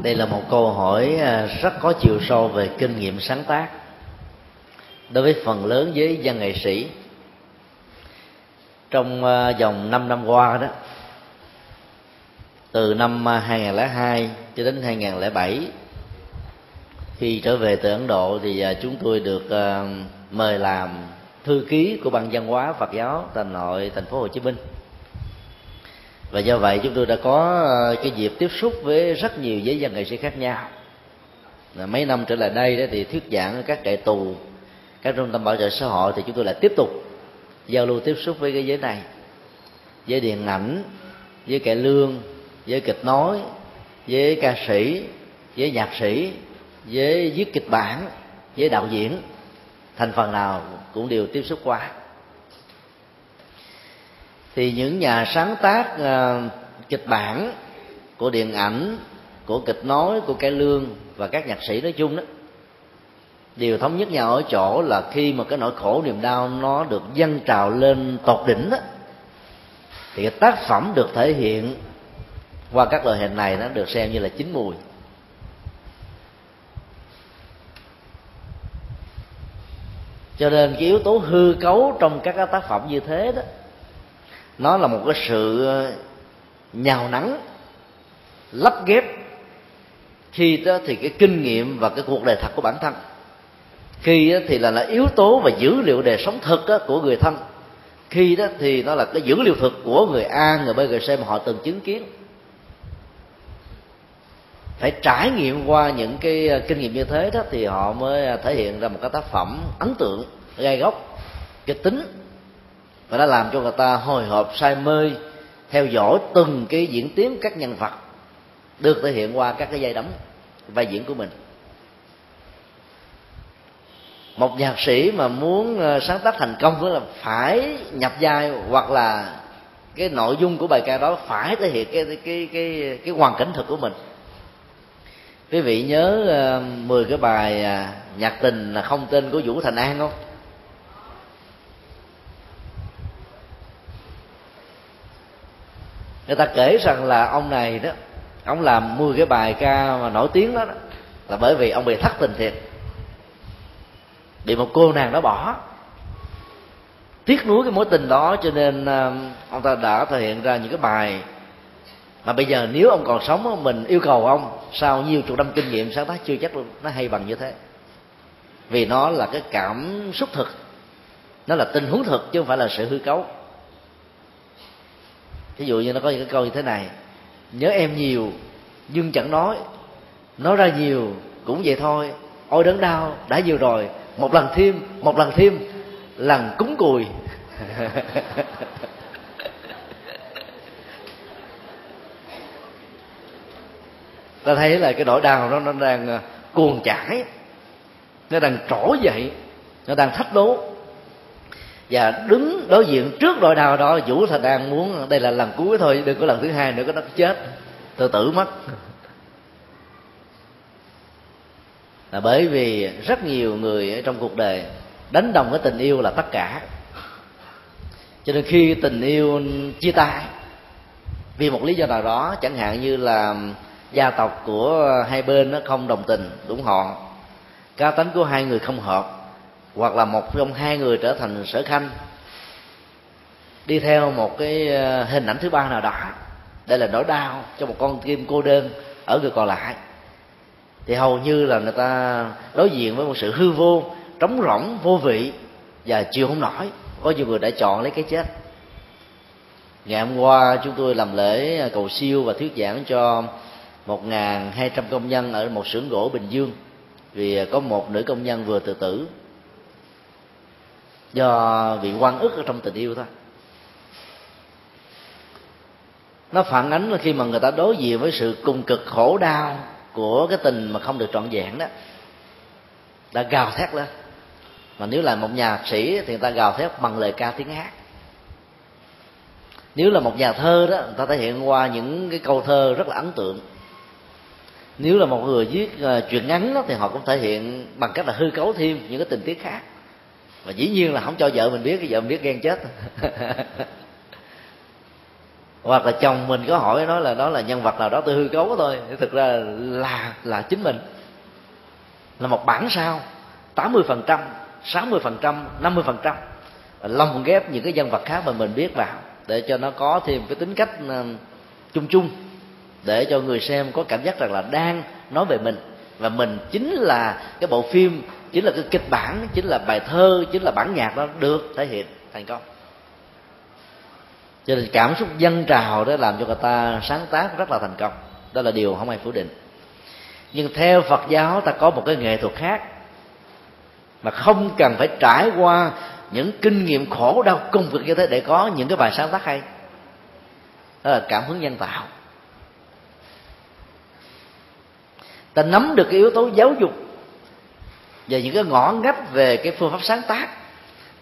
Đây là một câu hỏi à, rất có chiều sâu về kinh nghiệm sáng tác đối với phần lớn với dân nghệ sĩ. Trong à, vòng 5 năm qua đó, từ năm à, 2002 cho đến 2007 khi trở về từ Ấn Độ thì chúng tôi được mời làm thư ký của ban văn hóa Phật giáo thành nội thành phố Hồ Chí Minh và do vậy chúng tôi đã có ờ, cái dịp tiếp xúc với rất nhiều giới văn nghệ sĩ khác nhau. Mấy năm trở lại đây đó thì thuyết giảng ở các trại tù, các trung tâm bảo trợ xã hội thì chúng tôi lại tiếp tục giao lưu tiếp xúc với cái giới này. Với điện ảnh với cải lương với kịch nói với ca sĩ với nhạc sĩ với viết kịch bản với đạo diễn. Thành phần nào cũng đều tiếp xúc qua thì những nhà sáng tác uh, kịch bản của điện ảnh của kịch nói của cải lương và các nhạc sĩ nói chung đó đều thống nhất nhau ở chỗ là khi mà cái nỗi khổ niềm đau nó được dâng trào lên tột đỉnh đó thì cái tác phẩm được thể hiện qua các loại hình này nó được xem như là chín mùi. Cho nên cái yếu tố hư cấu trong các tác phẩm như thế đó nó là một cái sự ờ, nhào nắng lắp ghép. Khi đó thì cái kinh nghiệm và cái cuộc đời thật của bản thân. Khi đó thì là là yếu tố và dữ liệu đời sống thực của người thân. Khi đó thì nó là cái dữ liệu thực của người a, người b, người c mà họ từng chứng kiến. Phải trải nghiệm qua những cái ờ, kinh nghiệm như thế đó thì họ mới ờ, thể hiện ra một cái tác phẩm ấn tượng, gai góc, kịch tính và nó làm cho người ta hồi hộp, say mê, theo dõi từng cái diễn tiến các nhân vật được thể hiện qua các cái dây đóng vai diễn của mình. Một nhạc sĩ mà muốn ờ, sáng tác thành công đó là phải nhập vai hoặc là cái nội dung của bài ca đó phải thể hiện cái cái cái cái hoàn cảnh thực của mình. Quý vị nhớ ờ, 10 cái bài à, nhạc tình là không tên của vũ thành an không? Người ta kể rằng là ông này đó ông làm 10 cái bài ca mà nổi tiếng đó, đó là bởi vì ông bị thất tình thiệt. Bị một cô nàng đó bỏ. Tiếc nuối cái mối tình đó cho nên ờ, ông ta đã thể hiện ra những cái bài mà bây giờ nếu ông còn sống mình yêu cầu ông sau nhiều chục năm kinh nghiệm sáng tác chưa chắc nó hay bằng như thế. Vì nó là cái cảm xúc thực nó là tình huống thực chứ không phải là sự hư cấu ví dụ như nó có những cái câu như thế này. Nhớ em nhiều, nhưng chẳng nói. Nói ra nhiều, cũng vậy thôi. Ôi đớn đau, đã nhiều rồi. Một lần thêm, một lần thêm. Lần cúng cùi. Ta thấy là cái nỗi đau nó nó đang à, cuồng chảy. Nó đang trỗi dậy. Nó đang thách đố và đứng đối diện trước đội đào đó vũ thật đang muốn đây là lần cuối thôi đừng có lần thứ hai nữa có nó chết. Tự tử mất. Là bởi vì rất nhiều người ở trong cuộc đời đánh đồng cái tình yêu là tất cả. Cho nên khi tình yêu chia tay vì một lý do nào đó chẳng hạn như là gia tộc của hai bên nó không đồng tình ủng hộ, cá tánh của hai người không hợp hoặc là một trong hai người trở thành sở khanh, đi theo một cái ờ, hình ảnh thứ ba nào đó, đây là nỗi đau cho một con tim cô đơn ở người còn lại. Thì hầu như là người ta đối diện với một sự hư vô, trống rỗng, vô vị và chịu không nổi. Có nhiều người đã chọn lấy cái chết. Ngày hôm qua chúng tôi làm lễ cầu siêu và thuyết giảng cho một hai trăm công nhân ở một xưởng gỗ bình dương. Vì có một nữ công nhân vừa tự tử do bị quan ức ở trong tình yêu thôi. Nó phản ánh là khi mà người ta đối diện với sự cùng cực khổ đau của cái tình mà không được trọn vẹn đó đã gào thét lên. Mà nếu là một nhạc sĩ thì người ta gào thét bằng lời ca tiếng hát. Nếu là một nhà thơ đó người ta thể hiện qua những cái câu thơ rất là ấn tượng. Nếu là một người viết uh, truyện ngắn đó, thì họ cũng thể hiện bằng cách là hư cấu thêm những cái tình tiết khác và dĩ nhiên là không cho vợ mình biết, cái vợ mình biết ghen chết. Hoặc là chồng mình có hỏi nói là đó là nhân vật nào đó tôi hư cấu thôi. Thì thực ra là là chính mình. Là một bản sao. 80 phần trăm 60 phần trăm 50 phần trăm. Lồng ghép những cái nhân vật khác mà mình biết vào. Để cho nó có thêm cái tính cách ờ, chung chung. Để cho người xem có cảm giác rằng là đang nói về mình. Và mình chính là cái bộ phim chính là cái kịch bản, chính là bài thơ, chính là bản nhạc đó được thể hiện thành công. Cho nên cảm xúc dân trào đó làm cho người ta sáng tác rất là thành công. Đó là điều không ai phủ định. Nhưng theo phật giáo, ta có một cái nghệ thuật khác mà không cần phải trải qua những kinh nghiệm khổ đau công việc như thế để có những cái bài sáng tác hay. Đó là cảm hứng nhân tạo. Ta nắm được cái yếu tố giáo dục và những cái ngõ ngách về cái phương pháp sáng tác,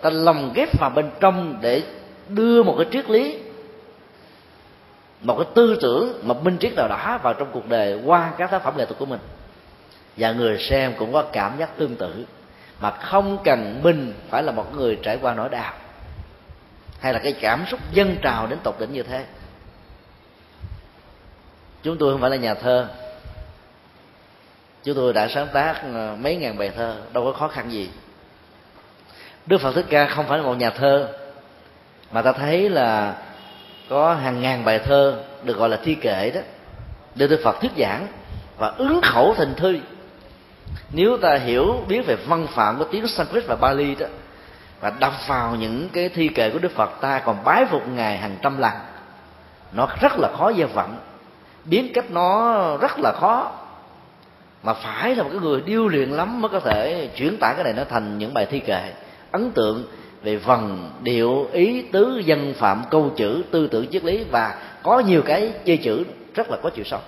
ta lồng ghép vào bên trong để đưa một cái triết lý, một cái tư tưởng một minh triết nào đó vào trong cuộc đời qua các tác phẩm nghệ thuật của mình. Và người xem cũng có cảm giác tương tự, mà không cần mình phải là một người trải qua nỗi đau, hay là cái cảm xúc dân trào đến tột đỉnh như thế. Chúng tôi không phải là nhà thơ chúng tôi đã sáng tác ờ, mấy ngàn bài thơ, đâu có khó khăn gì. Đức phật thích ca không phải là một nhà thơ, mà ta thấy là có hàng ngàn bài thơ được gọi là thi kệ đó được đức phật thuyết giảng và ứng khẩu thành thư. Nếu ta hiểu, biết về văn phạm của tiếng sanskrit và bali đó, và đọc vào những cái thi kệ của đức phật, ta còn bái phục ngài hàng trăm lần. Nó rất là khó gieo vọng, biến cách nó rất là khó mà phải là một cái người điêu luyện lắm mới có thể chuyển tải cái này nó thành những bài thi kệ. Ấn tượng về vần, điệu, ý, tứ, dân, phạm, câu chữ, tư tưởng, triết lý và có nhiều cái chơi chữ rất là có chiều sâu.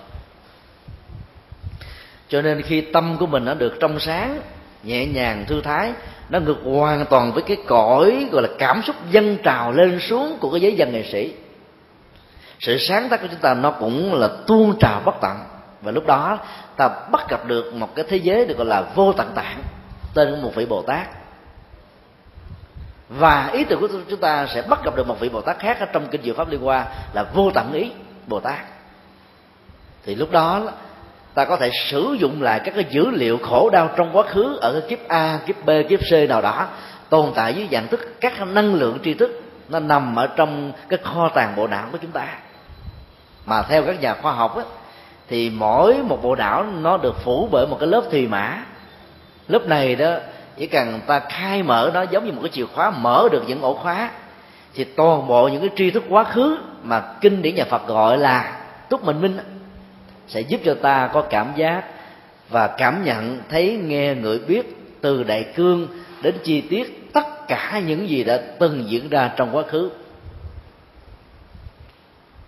Cho nên khi tâm của mình nó được trong sáng, nhẹ nhàng, thư thái, nó ngược hoàn toàn với cái cõi gọi là cảm xúc dân trào lên xuống của cái giới dân nghệ sĩ. Sự sáng tác của chúng ta nó cũng là tuôn trào bất tận. Và lúc đó ta bắt gặp được một cái thế giới được gọi là vô tận tạng tên của một vị bồ tát. Và ý tưởng của chúng ta sẽ bắt gặp được một vị bồ tát khác ở trong kinh diệu pháp liên hoa là vô tận ý bồ tát. Thì lúc đó ta có thể sử dụng lại các cái dữ liệu khổ đau trong quá khứ ở cái kiếp a kiếp b kiếp c nào đó tồn tại dưới dạng thức các năng lượng tri thức nó nằm ở trong cái kho tàng bộ não của chúng ta. Mà theo các nhà khoa học á, thì mỗi một bộ não nó được phủ bởi một cái lớp thùy mã. Lớp này đó, chỉ cần ta khai mở nó giống như một cái chìa khóa, mở được những ổ khóa, thì toàn bộ những cái tri thức quá khứ mà kinh điển nhà Phật gọi là túc mình minh sẽ giúp cho ta có cảm giác và cảm nhận thấy nghe người biết từ đại cương đến chi tiết tất cả những gì đã từng diễn ra trong quá khứ.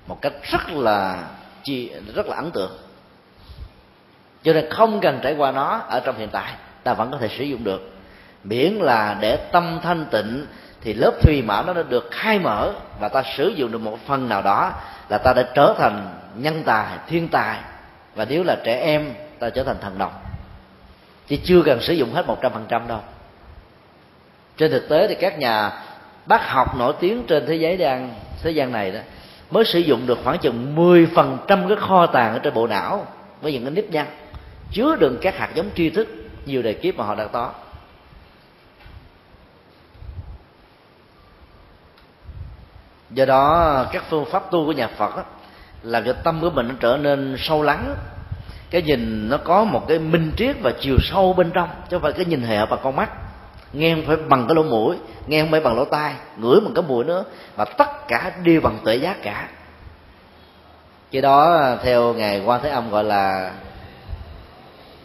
Một cách rất là chi rất là ấn tượng. Cho nên không cần trải qua nó ở trong hiện tại, ta vẫn có thể sử dụng được. Miễn là để tâm thanh tịnh, thì lớp thùy mã nó đã được khai mở và ta sử dụng được một phần nào đó là ta đã trở thành nhân tài, thiên tài. Và nếu là trẻ em, ta trở thành thần đồng. chứ chưa cần sử dụng hết một trăm phần trăm đâu. Trên thực tế thì các nhà bác học nổi tiếng trên thế giới đang, thế gian này đó mới sử dụng được khoảng chừng 10% cái kho tàng ở trên bộ não với những cái nếp nhăn chứa đựng các hạt giống tri thức nhiều đời kiếp mà họ đã có. Do đó các phương pháp tu của nhà phật đó, làm cho tâm của mình nó trở nên sâu lắng cái nhìn nó có một cái minh triết và chiều sâu bên trong chứ không phải cái nhìn hẹp bằng con mắt nghe không phải bằng cái lỗ mũi nghe không phải bằng lỗ tai ngửi bằng cái mũi nữa mà tất cả đều bằng tuệ giác cả. Cái đó theo ngài quan thế âm gọi là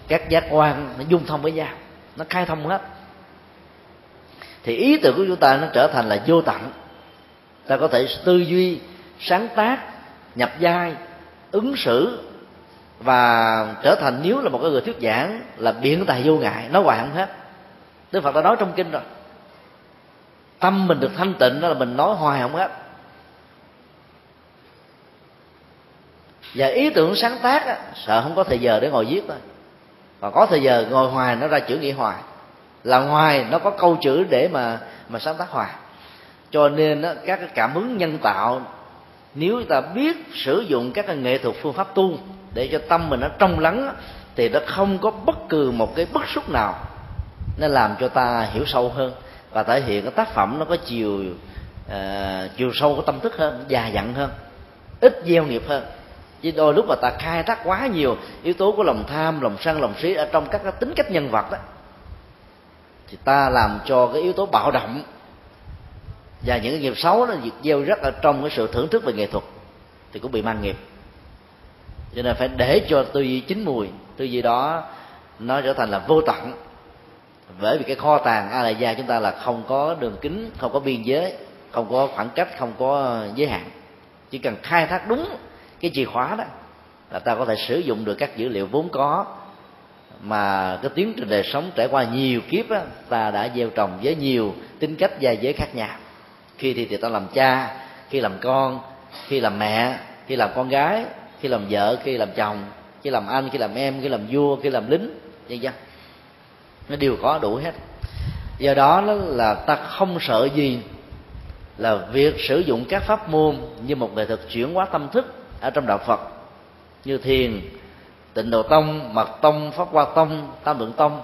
các giác quan nó dung thông với nhau nó khai thông hết. Thì ý tưởng của chúng ta nó trở thành là vô tận. Ta có thể tư duy sáng tác nhập giai, ứng xử và trở thành nếu là một cái người thuyết giảng là biện tài vô ngại nói hoài không hết đức phật đã nói trong kinh rồi. Tâm mình được thanh tịnh đó là mình nói hoài không hết. Và ý tưởng sáng tác á, sợ không có thời giờ để ngồi viết thôi. Còn có thời giờ ngồi hoài nó ra chữ nghĩa hoài. Là hoài nó có câu chữ để mà mà sáng tác hoài. Cho nên á, các cái cảm hứng nhân tạo nếu ta biết sử dụng các cái nghệ thuật phương pháp tu để cho tâm mình nó trong lắng thì nó không có bất cứ một cái bức xúc nào nó làm cho ta hiểu sâu hơn và thể hiện cái tác phẩm nó có chiều uh, chiều sâu của tâm thức hơn già dặn hơn ít gieo nghiệp hơn. Chứ đôi lúc mà ta khai thác quá nhiều yếu tố của lòng tham lòng sân lòng sĩ ở trong các cái tính cách nhân vật đó thì ta làm cho cái yếu tố bạo động và những cái nghiệp xấu nó gieo rất ở trong cái sự thưởng thức về nghệ thuật thì cũng bị mang nghiệp. Cho nên phải để cho tư duy chín mùi tư duy đó nó trở thành là vô tận bởi vì cái kho tàng a la gia chúng ta là không có đường kính không có biên giới không có khoảng cách không có giới hạn. Chỉ cần khai thác đúng cái chìa khóa đó là ta có thể sử dụng được các dữ liệu vốn có mà cái tiến trình đời sống trải qua nhiều kiếp á, ta đã gieo trồng với nhiều tính cách gia giới khác nhau. Khi thì, thì ta làm cha khi làm con khi làm mẹ khi làm con gái khi làm vợ khi làm chồng khi làm anh khi làm em khi làm vua khi làm lính vân vân nó đều có đủ hết. Do đó là ta không sợ gì là việc sử dụng các pháp môn như một nghệ thuật chuyển hóa tâm thức ở trong đạo Phật. Như thiền, tịnh độ tông, mật tông, pháp hoa tông, tam lượng tông.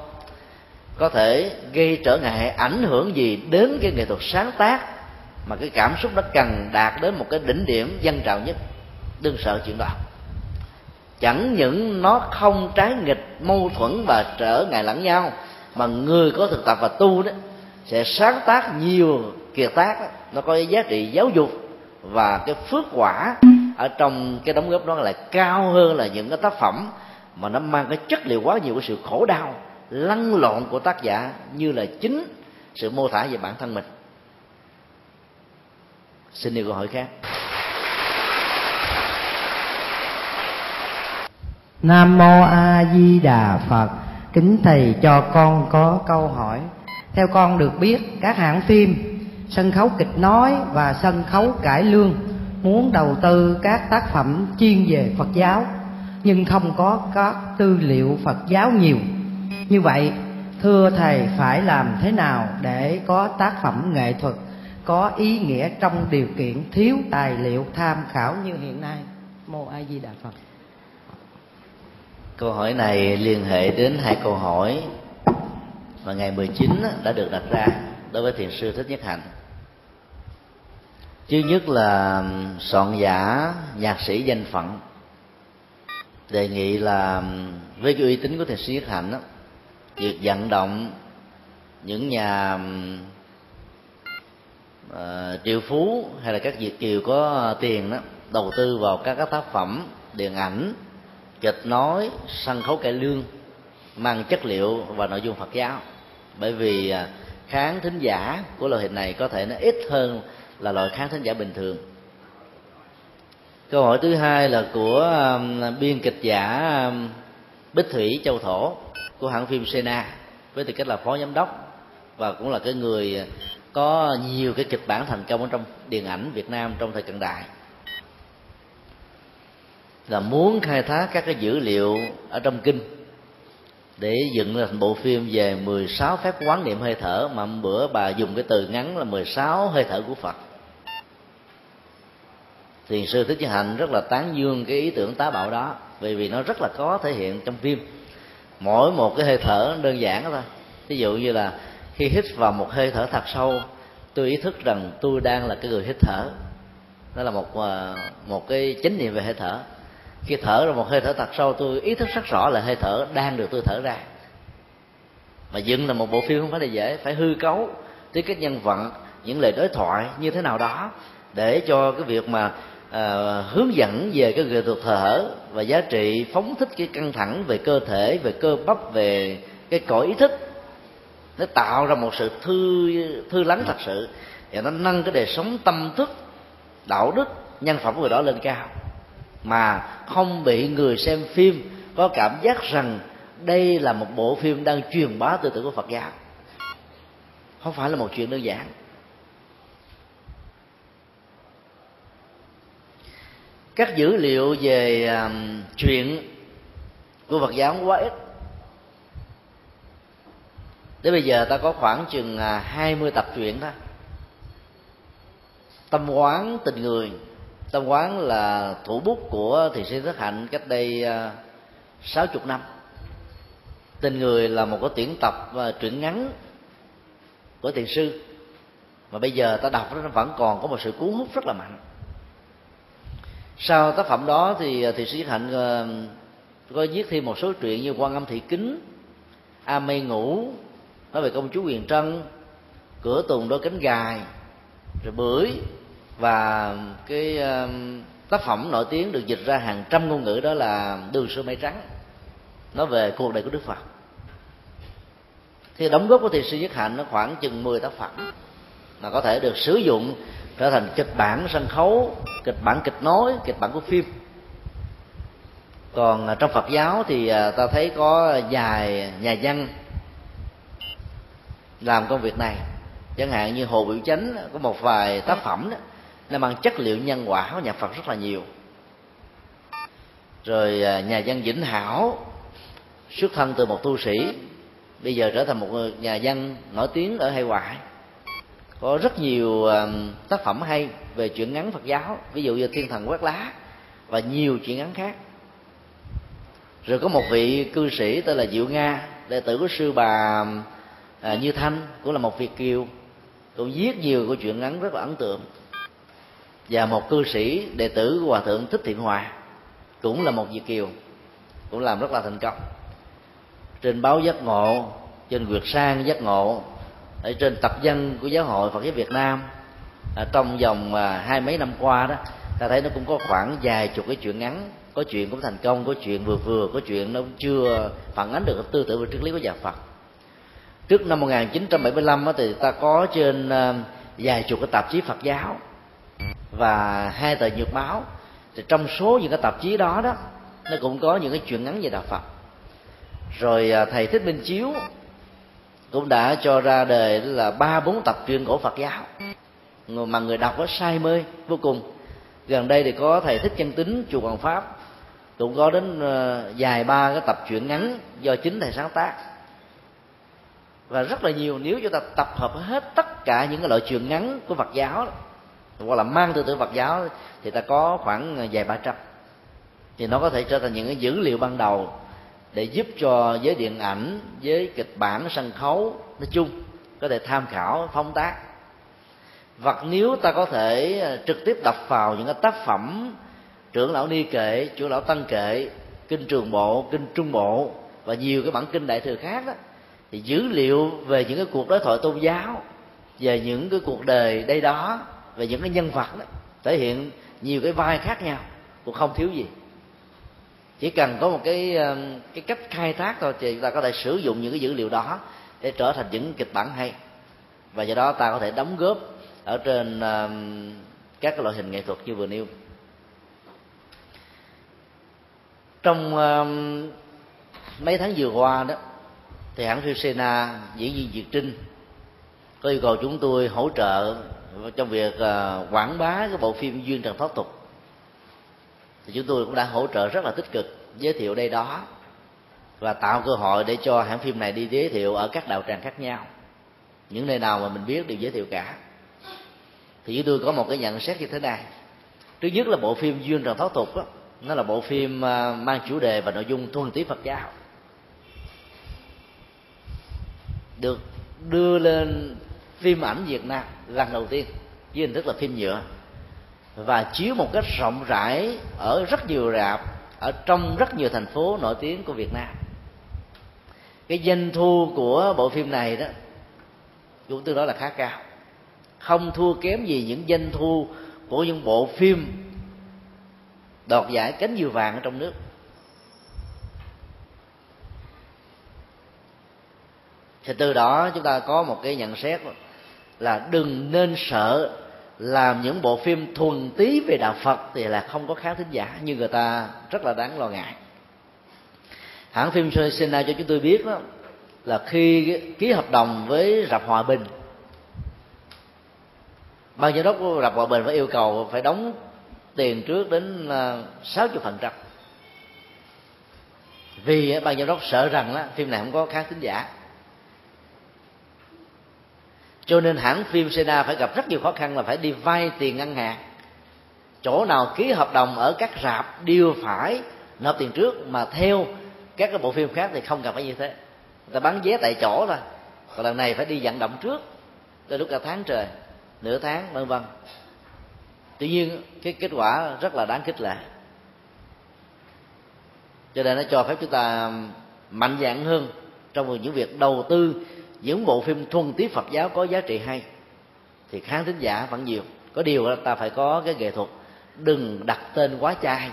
Có thể gây trở ngại, ảnh hưởng gì đến cái nghệ thuật sáng tác mà cái cảm xúc nó cần đạt đến một cái đỉnh điểm dân trào nhất. Đừng sợ chuyện đó. Chẳng những nó không trái nghịch mâu thuẫn và trở ngại lẫn nhau mà người có thực tập và tu đó sẽ sáng tác nhiều kiệt tác đó, nó có cái giá trị giáo dục và cái phước quả ở trong cái đóng góp đó lại cao hơn là những cái tác phẩm mà nó mang cái chất liệu quá nhiều của sự khổ đau lăn lộn của tác giả như là chính sự mô tả về bản thân mình. Xin yêu câu hỏi khác. Nam mô a di đà phật kính thầy cho con có câu hỏi. Theo con được biết, các hãng phim, sân khấu kịch nói và sân khấu cải lương muốn đầu tư các tác phẩm chuyên về phật giáo, nhưng không có các tư liệu phật giáo nhiều. Như vậy, thưa thầy, phải làm thế nào để có tác phẩm nghệ thuật có ý nghĩa trong điều kiện thiếu tài liệu tham khảo như hiện nay? Mô a di đà phật câu hỏi này liên hệ đến hai câu hỏi mà ngày 19 đã được đặt ra đối với thiền sư thích nhất hạnh. Thứ nhất là soạn giả nhạc sĩ danh phận. Đề nghị là với cái uy tín của thiền sư nhất hạnh đó, việc vận động những nhà uh, triệu phú hay là các việt kiều có tiền đó đầu tư vào các, các tác phẩm điện ảnh kịch nói sân khấu cải lương, mang chất liệu và nội dung phật giáo. Bởi vì kháng khán thính giả của loại hình này có thể nó ít hơn là loại khán thính giả bình thường. Câu hỏi thứ hai là của biên kịch giả bích thủy châu thổ của hãng phim sena, với tư cách là phó giám đốc và cũng là cái người có nhiều cái kịch bản thành công ở trong điện ảnh Việt Nam trong thời cận đại là muốn khai thác các cái dữ liệu ở trong kinh để dựng thành bộ phim về 16 phép quán niệm hơi thở, mà bữa bà dùng cái từ ngắn là 16 hơi thở của Phật. Thiền sư thích chí hạnh rất là tán dương cái ý tưởng tá bạo đó vì vì nó rất là có thể hiện trong phim. Mỗi một cái hơi thở đơn giản thôi. Ví dụ như là khi hít vào một hơi thở thật sâu, tôi ý thức rằng tôi đang là cái người hít thở. Đó là một à, một cái chánh niệm về hơi thở khi thở ra một hơi thở thật sâu tôi ý thức rất rõ là hơi thở đang được tôi thở ra. Mà dựng là một bộ phim không phải là dễ phải hư cấu tới các nhân vật những lời đối thoại như thế nào đó để cho cái việc mà à, hướng dẫn về cái nghệ thuật thở và giá trị phóng thích cái căng thẳng về cơ thể về cơ bắp về cái cõi ý thức nó tạo ra một sự thư thư lắng thật sự. Và nó nâng cái đời sống tâm thức đạo đức nhân phẩm của người đó lên cao mà không bị người xem phim có cảm giác rằng đây là một bộ phim đang truyền bá tư tưởng của Phật giáo. Không phải là một chuyện đơn giản. Các dữ liệu về um, chuyện của Phật giáo quá ít. Đến bây giờ ta có khoảng chừng à, 20 tập truyện đó tâm quán tình người tâm quán là thủ bút của thiền sư thất hạnh cách đây à, sáu chục năm. Tình người là một cái tuyển tập và truyện ngắn của thiền sư. Mà bây giờ ta đọc nó vẫn còn có một sự cuốn hút rất là mạnh. Sau tác phẩm đó thì à, thiền sĩ sĩ hạnh à, có viết thêm một số truyện như quan âm thị kính, a mây ngủ, nói về công chúa quyền trân, cửa tùng đôi cánh gài, rồi bưởi và cái um, tác phẩm nổi tiếng được dịch ra hàng trăm ngôn ngữ đó là đường sơ mây trắng. Nói về cuộc đời của đức phật. Thì đóng góp của thiền sư nhất hạnh nó khoảng chừng 10 tác phẩm mà có thể được sử dụng trở thành kịch bản sân khấu, kịch bản kịch nói, kịch bản của phim. Còn à, trong phật giáo thì à, ta thấy có vài nhà văn làm công việc này. Chẳng hạn như hồ biểu chánh có một vài tác phẩm đó nó mang chất liệu nhân quả của nhà phật rất là nhiều. Rồi à, nhà văn vĩnh hảo xuất thân từ một tu sĩ bây giờ trở thành một nhà văn nổi tiếng ở hải ngoại có rất nhiều à, tác phẩm hay về chuyện ngắn phật giáo ví dụ như thiên thần quét lá và nhiều chuyện ngắn khác. Rồi có một vị cư sĩ tên là diệu nga đệ tử của sư bà à, như thanh cũng là một việt kiều cũng viết nhiều câu chuyện ngắn rất là ấn tượng và một cư sĩ đệ tử của hòa thượng thích thiện hòa cũng là một việt kiều, cũng làm rất là thành công. Trên báo giác ngộ, trên quyệt sang giác ngộ, ở trên tập dân của giáo hội phật giáo việt nam ở trong vòng à, hai mấy năm qua đó, ta thấy nó cũng có khoảng vài chục cái chuyện ngắn, có chuyện cũng thành công, có chuyện vừa vừa, có chuyện nó chưa phản ánh được tư tưởng và triết lý của nhà Phật. Trước năm 1975 thì ta có trên à, vài chục cái tạp chí Phật giáo và hai tờ nhật báo. Thì trong số những cái tạp chí đó đó, nó cũng có những cái chuyện ngắn về đạo Phật. Rồi à, thầy Thích Minh Chiếu cũng đã cho ra đời là ba bốn tập truyện cổ Phật giáo. Mà người đọc có say mê vô cùng. Gần đây thì có thầy thích chân tính chùa Hoàng Pháp, cũng có đến ờ, dài ba cái tập truyện ngắn do chính thầy sáng tác. Và rất là nhiều, nếu chúng ta tập hợp hết tất cả những cái loại truyện ngắn của Phật giáo hoặc là mang từ tưởng Phật giáo thì ta có khoảng ờ, vài ba trăm. Thì nó có thể trở thành những cái dữ liệu ban đầu để giúp cho giới điện ảnh với kịch bản, sân khấu nói chung có thể tham khảo phong tác. Hoặc nếu ta có thể ờ, trực tiếp đọc vào những cái tác phẩm trưởng lão ni kệ trưởng lão tăng kệ kinh trường bộ, kinh trung bộ và nhiều cái bản kinh đại thừa khác đó, thì dữ liệu về những cái cuộc đối thoại tôn giáo, về những cái cuộc đời đây đó về những cái nhân vật đó thể hiện nhiều cái vai khác nhau, cũng không thiếu gì. Chỉ cần có một cái ờ, cái cách khai thác thôi thì chúng ta có thể sử dụng những cái dữ liệu đó để trở thành những kịch bản hay. Và do đó ta có thể đóng góp ở trên ờ, các loại hình nghệ thuật như vừa nêu. Trong ờ, mấy tháng vừa qua đó, thì hãng phim Sena diễn viên Việt Trinh, có yêu cầu chúng tôi hỗ trợ trong việc à, quảng bá cái bộ phim duyên trần thoát tục thì chúng tôi cũng đã hỗ trợ rất là tích cực giới thiệu đây đó và tạo cơ hội để cho hãng phim này đi giới thiệu ở các đạo tràng khác nhau. Những nơi nào mà mình biết đều giới thiệu cả. Thì chúng tôi có một cái nhận xét như thế này. Thứ nhất là bộ phim duyên trần thoát tục đó, nó là bộ phim à, mang chủ đề và nội dung thuần túy phật giáo. Được đưa lên phim ảnh việt nam lần đầu tiên với hình thức là phim nhựa. Và chiếu một cách rộng rãi ở rất nhiều rạp, ở trong rất nhiều thành phố nổi tiếng của việt nam. Cái doanh thu của bộ phim này đó cũng tương đối là khá cao. Không thua kém gì những doanh thu của những bộ phim đoạt giải cánh diều vàng ở trong nước. Thì từ đó chúng ta có một cái nhận xét là đừng nên sợ làm những bộ phim thuần tí về đạo Phật thì là không có khán thính giả như người ta rất là đáng lo ngại. Hãng phim Sena cho chúng tôi biết đó là khi ký hợp đồng với rạp Hòa Bình ban giám đốc của rạp hòa bình phải yêu cầu phải đóng tiền trước đến à, sáu chục phần trăm. Vì ban giám đốc sợ rằng đó, phim này không có khán thính giả cho nên hãng phim Sena phải gặp rất nhiều khó khăn là phải đi vay tiền ngân hàng. Chỗ nào ký hợp đồng ở các rạp đều phải nộp tiền trước, mà theo các cái bộ phim khác thì không cần phải như thế. Người ta bán vé tại chỗ thôi. Còn lần này phải đi vận động trước, tới lúc cả tháng trời, nửa tháng, vân vân. Tuy nhiên, cái kết quả rất là đáng khích lệ. Cho nên nó cho phép chúng ta mạnh dạn hơn trong những việc đầu tư những bộ phim thuần túy Phật giáo có giá trị hay, thì khán thính giả vẫn nhiều. Có điều là ta phải có cái nghệ thuật, đừng đặt tên quá chai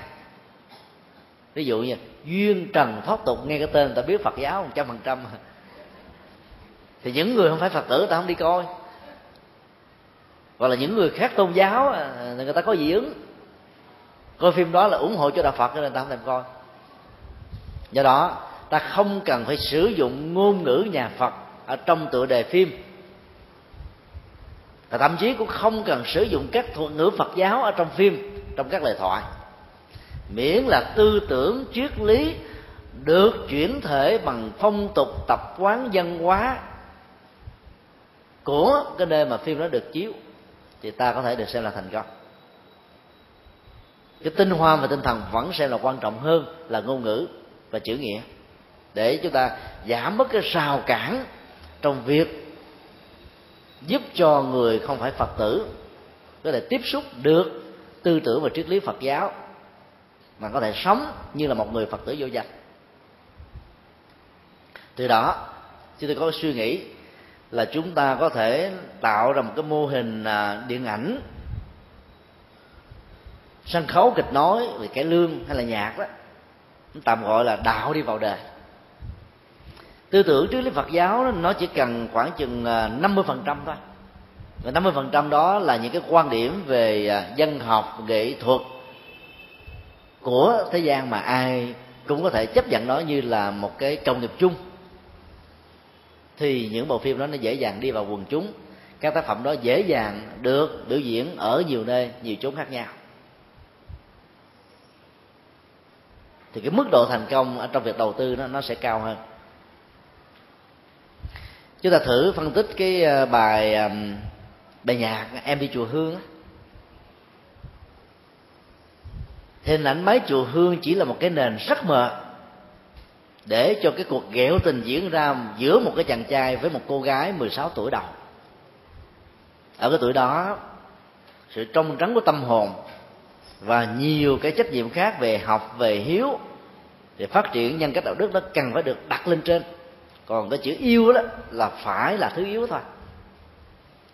ví dụ như, duyên trần thoát tục, nghe cái tên ta biết Phật giáo một trăm phần trăm. Thì những người không phải Phật tử ta không đi coi. Hoặc là những người khác tôn giáo à, người ta có dị ứng. Coi phim đó là ủng hộ cho đạo phật nên ta không thèm coi. Do đó, ta không cần phải sử dụng ngôn ngữ nhà phật ở trong tựa đề phim. Và thậm chí cũng không cần sử dụng các thuật ngữ phật giáo ở trong phim, trong các lời thoại. Miễn là tư tưởng, triết lý được chuyển thể bằng phong tục, tập quán, văn hóa của cái nơi mà phim đó được chiếu, thì ta có thể được xem là thành công. Cái tinh hoa và tinh thần vẫn xem là quan trọng hơn là ngôn ngữ và chữ nghĩa. Để chúng ta giảm bớt cái rào cản trong việc giúp cho người không phải phật tử có thể tiếp xúc được tư tưởng và triết lý phật giáo, mà có thể sống như là một người phật tử vô danh. Từ đó, chúng tôi có suy nghĩ là chúng ta có thể tạo ra một cái mô hình à, điện ảnh, sân khấu kịch nói về cải lương hay là nhạc đó tạm gọi là đạo đi vào đời tư tưởng triết lý Phật giáo đó, nó chỉ cần khoảng chừng à, 50% thôi. Và 50% đó là những cái quan điểm về à, dân học nghệ thuật của thế gian mà ai cũng có thể chấp nhận nó như là một cái công nghiệp chung. Thì những bộ phim đó nó dễ dàng đi vào quần chúng. Các tác phẩm đó dễ dàng được biểu diễn ở nhiều nơi nhiều chốn khác nhau. Thì cái mức độ thành công ở trong việc đầu tư nó nó sẽ cao hơn chúng ta thử phân tích cái ờ, bài bài nhạc em đi chùa hương á. Hình ảnh máy chùa hương chỉ là một cái nền rất mờ để cho cái cuộc ghẹo tình diễn ra giữa một cái chàng trai với một cô gái 16 tuổi đầu. Ở cái tuổi đó, sự trong trắng của tâm hồn và nhiều cái trách nhiệm khác về học, về hiếu để phát triển nhân cách đạo đức nó cần phải được đặt lên trên còn cái chữ yêu đó là phải là thứ yếu thôi.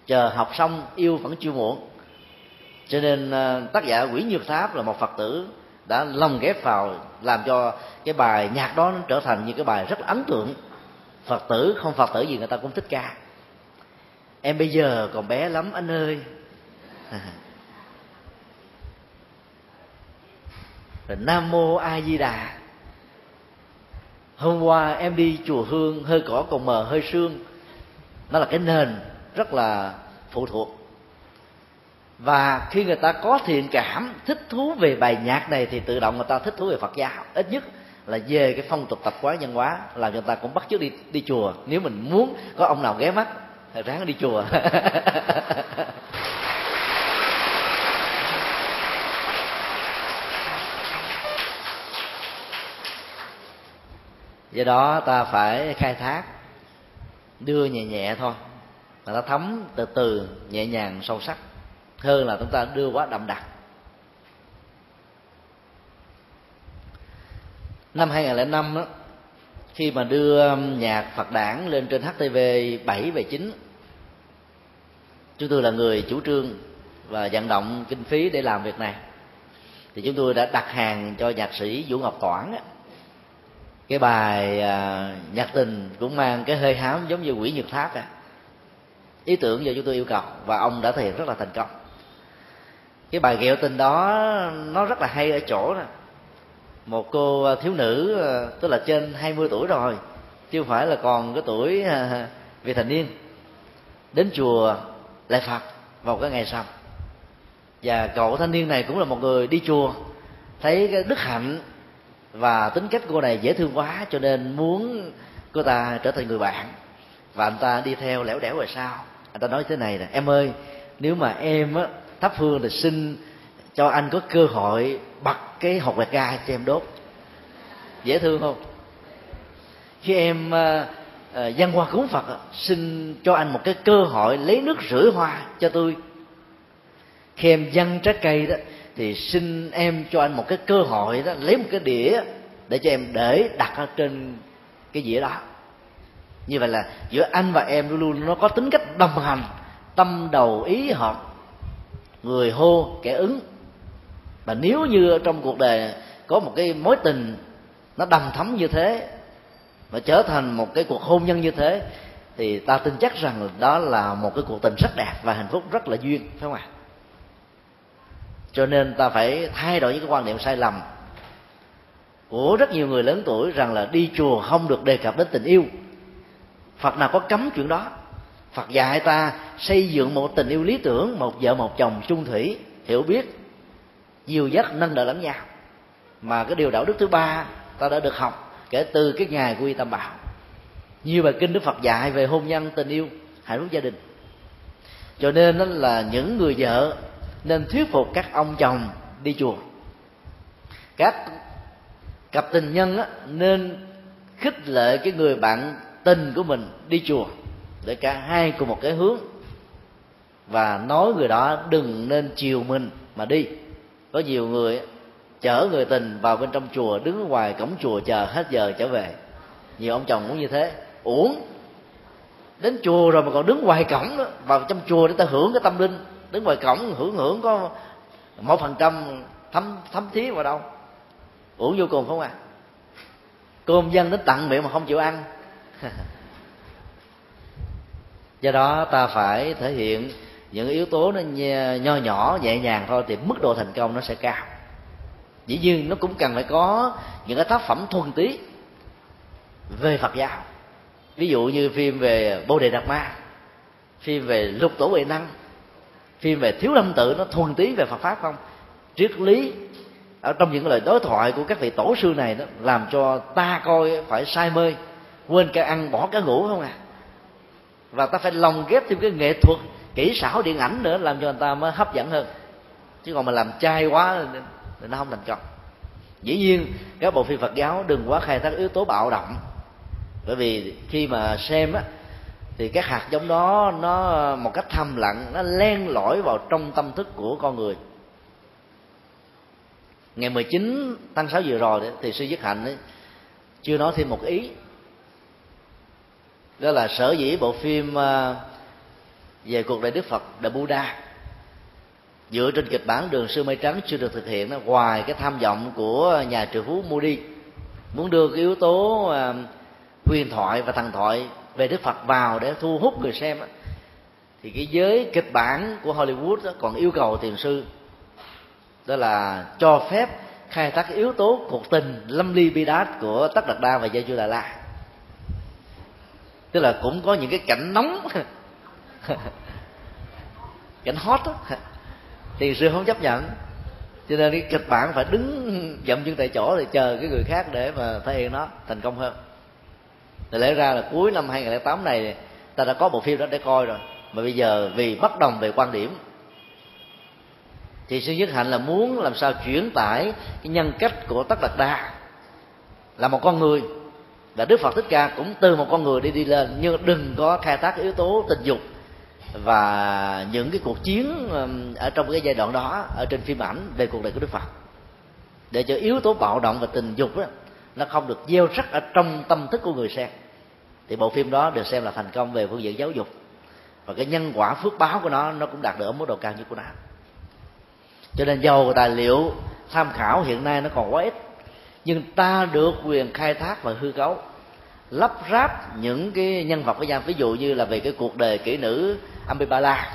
Chờ học xong, yêu vẫn chưa muộn. Cho nên à, tác giả quỷ nhược tháp là một phật tử đã lồng ghép vào, làm cho cái bài nhạc đó nó trở thành những cái bài rất là ấn tượng. Phật tử không phật tử gì người ta cũng thích ca. Em bây giờ còn bé lắm anh ơi. Rồi nam mô a di đà hôm qua em đi chùa hương, hơi cỏ còn mờ, hơi sương. Nó là cái nền rất là phụ thuộc. Và khi người ta có thiện cảm, thích thú về bài nhạc này, thì tự động người ta thích thú về phật giáo. Ít nhất là về cái phong tục tập quán nhân hóa, là người ta cũng bắt chước đi đi chùa. Nếu mình muốn có ông nào ghé mắt thì ráng đi chùa. do đó ta phải khai thác đưa nhẹ nhẹ thôi. Mà ta thấm từ từ nhẹ nhàng sâu sắc. Hơn là chúng ta đưa quá đậm đặc. Năm 2005 đó, khi mà đưa um, nhạc Phật đản lên trên HTV 7 và 9 chúng tôi là người chủ trương và vận động kinh phí để làm việc này. Thì chúng tôi đã đặt hàng cho nhạc sĩ Vũ Ngọc Toản cái bài à, nhạc tình cũng mang cái hơi hám giống như quỷ nhược tháp à. Ý tưởng do chúng tôi yêu cầu và ông đã thể hiện rất là thành công. Cái bài ghẹo tình đó nó rất là hay ở chỗ nè một cô à, thiếu nữ à, tức là trên 20 tuổi rồi chứ không phải là còn cái tuổi à, vị thành niên đến chùa lại phật vào cái ngày sau. Và cậu thanh niên này cũng là một người đi chùa thấy cái đức hạnh và tính cách cô này dễ thương quá, cho nên muốn cô ta trở thành người bạn. Và anh ta đi theo lẻo đẻo rồi sao? Anh ta nói thế này nè, em ơi, nếu mà em á, thắp hương thì xin cho anh có cơ hội bật cái hộp quẹt ga cho em đốt. Dễ thương không? Khi em ờ, ờ, dân hoa cúng phật xin cho anh một cái cơ hội lấy nước rửa hoa cho tôi. Khi em dân trái cây đó thì xin em cho anh một cái cơ hội đó, lấy một cái đĩa để cho em để đặt ở trên cái dĩa đó. Như vậy là giữa anh và em luôn luôn nó có tính cách đồng hành, tâm đầu ý hợp, người hô, kẻ ứng. Và nếu như trong cuộc đời có một cái mối tình nó đầm thấm như thế và trở thành một cái cuộc hôn nhân như thế, thì ta tin chắc rằng đó là một cái cuộc tình rất đẹp và hạnh phúc rất là duyên, phải không ạ? Cho nên ta phải thay đổi những cái quan niệm sai lầm của rất nhiều người lớn tuổi rằng là đi chùa không được đề cập đến tình yêu. Phật nào có cấm chuyện đó? Phật dạy ta xây dựng một tình yêu lý tưởng, một vợ, một chồng chung thủy, hiểu biết dìu dắt nâng đỡ lẫn nhau. Mà cái điều đạo đức thứ ba ta đã được học kể từ cái ngày quy tâm bảo nhiều bài kinh đức phật dạy về hôn nhân, tình yêu, hạnh phúc gia đình. Cho nên đó là những người vợ nên thuyết phục các ông chồng đi chùa. Các cặp tình nhân á, nên khích lệ cái người bạn tình của mình đi chùa để cả hai cùng một cái hướng. Và nói người đó đừng nên chiều mình mà đi. Có nhiều người chở người tình vào bên trong chùa đứng ngoài cổng chùa chờ hết giờ trở về. Nhiều ông chồng cũng như thế. Uổng đến chùa rồi mà còn đứng ngoài cổng đó, vào trong chùa để ta hưởng cái tâm linh đứng ngoài cổng hưởng hưởng có một phần trăm thấm thấm thí vào đâu. Uổng vô cùng không à? Cơm dân đến tặng miệng mà không chịu ăn. Do đó ta phải thể hiện những yếu tố nó nho nhỏ, nhẹ nhàng thôi thì mức độ thành công nó sẽ cao. Dĩ nhiên nó cũng cần phải có những cái tác phẩm thuần túy về phật giáo. Ví dụ như phim về bồ đề đạt ma, phim về lục tổ huệ năng phim về thiếu lâm tự nó thuần túy về phật pháp không? Triết lý, ở trong những lời đối thoại của các vị tổ sư này đó, làm cho ta coi phải say mê. Quên cả ăn, bỏ cả ngủ không à? Và ta phải lồng ghép thêm cái nghệ thuật, kỹ xảo điện ảnh nữa, làm cho người ta mới hấp dẫn hơn. Chứ còn mà làm chay quá, thì nó không thành công. Dĩ nhiên, các bộ phim phật giáo đừng quá khai thác yếu tố bạo động. Bởi vì khi mà xem á thì các hạt giống đó nó một cách thầm lặng nó len lỏi vào trong tâm thức của con người. Ngày 19 tháng 6 vừa rồi thì sư dứt hạnh ấy, chưa nói thêm một ý. Đó là sở dĩ bộ phim ờ, về cuộc đời đức phật Đại buddha. Dựa trên kịch bản đường sư mây trắng chưa được thực hiện nó ngoài cái tham vọng của nhà triệu phú Moody muốn đưa cái yếu tố ờ, huyền thoại và thần thoại về đức phật vào để thu hút người xem á, thì cái giới kịch bản của hollywood đó còn yêu cầu tiền sư. Đó là cho phép khai thác yếu tố cuộc tình lâm ly bi đát của tất đạt đa và gia chu đà la tức là cũng có những cái cảnh nóng cảnh hot đó thì sư không chấp nhận. Cho nên cái kịch bản phải đứng dậm chân tại chỗ để chờ cái người khác để mà thể hiện nó thành công hơn thì lẽ ra là cuối năm 2008 này ta đã có bộ phim đó để coi rồi. Mà bây giờ vì bất đồng về quan điểm thì sư nhất hạnh là muốn làm sao chuyển tải cái nhân cách của tất đạt đa là một con người. Và đức phật thích ca cũng từ một con người đi đi lên nhưng đừng có khai thác yếu tố tình dục và những cái cuộc chiến ở trong cái giai đoạn đó ở trên phim ảnh về cuộc đời của đức phật. Để cho yếu tố bạo động và tình dục đó, nó không được gieo rắc ở trong tâm thức của người xem. Thì bộ phim đó được xem là thành công về phương diện giáo dục. Và cái nhân quả phước báo của nó nó cũng đạt được ở mức độ cao như của nó. Cho nên dầu tài liệu tham khảo hiện nay nó còn quá ít, nhưng ta được quyền khai thác và hư cấu, lắp ráp những cái nhân vật với nhau. Ví dụ như là về cái cuộc đời kỹ nữ Ambibala.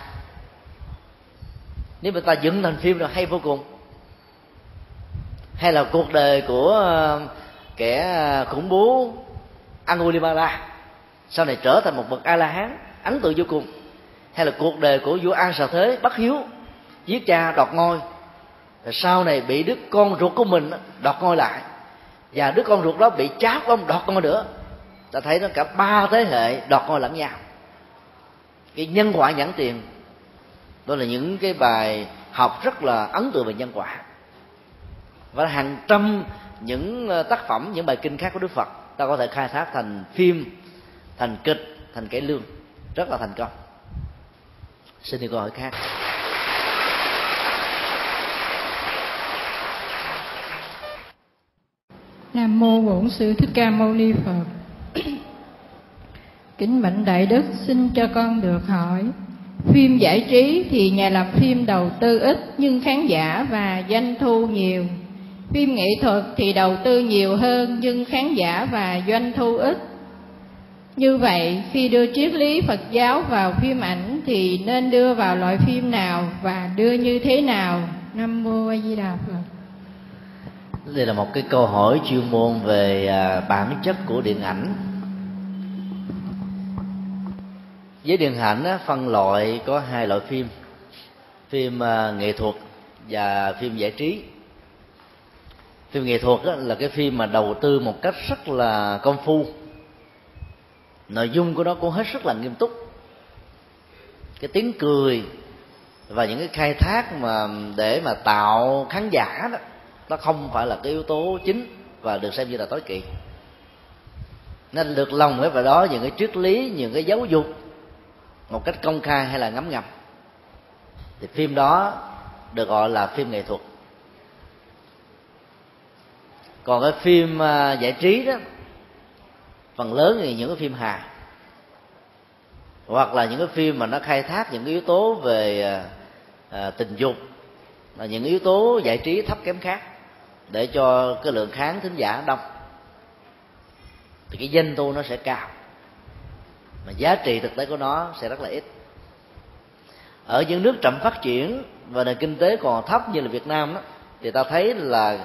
Nếu mà ta dựng thành phim là hay vô cùng. Hay là cuộc đời của kẻ à, khủng bố Angulimala sau này trở thành một bậc a la hán ấn tượng vô cùng. Hay là cuộc đời của vua an sở thế bất hiếu, giết cha đoạt ngôi, rồi sau này bị đứa con ruột của mình đoạt ngôi lại, và đứa con ruột đó bị cháu của ông đoạt ngôi nữa. Ta thấy nó cả ba thế hệ đoạt ngôi lẫn nhau. Cái nhân quả nhãn tiền, đó là những cái bài học rất là ấn tượng về nhân quả. Và hàng trăm những ờ, tác phẩm, những bài kinh khác của đức phật, ta có thể khai thác thành phim, thành kịch, thành cải lương. Rất là thành công. Xin đi câu hỏi khác. Nam mô bổn sư thích ca mâu ni phật. Kính mệnh đại đức xin cho con được hỏi, phim giải trí thì nhà làm phim đầu tư ít nhưng khán giả và doanh thu nhiều phim nghệ thuật thì đầu tư nhiều hơn nhưng khán giả và doanh thu ít. Như vậy khi đưa triết lý phật giáo vào phim ảnh thì nên đưa vào loại phim nào và đưa như thế nào? Nam mô a di đà phật. Đây là một cái câu hỏi chuyên môn về à, bản chất của điện ảnh. Với điện ảnh á, phân loại có hai loại phim. Phim à, nghệ thuật và phim giải trí phim nghệ thuật đó là cái phim mà đầu tư một cách rất là công phu. Nội dung của nó cũng hết sức là nghiêm túc. Cái tiếng cười và những cái khai thác mà để mà tạo khán giả đó, nó không phải là cái yếu tố chính và được xem như là tối kỵ. Nên được lòng với vào đó những cái triết lý, những cái giáo dục một cách công khai hay là ngấm ngầm. Thì phim đó được gọi là phim nghệ thuật còn cái phim à, giải trí đó phần lớn thì những cái phim hài hoặc là những cái phim mà nó khai thác những cái yếu tố về à, à tình dục là những yếu tố giải trí thấp kém khác để cho cái lượng khán thính giả đông. Thì cái doanh thu nó sẽ cao mà giá trị thực tế của nó sẽ rất là ít. Ở những nước chậm phát triển và nền kinh tế còn thấp như là Việt Nam đó thì ta thấy là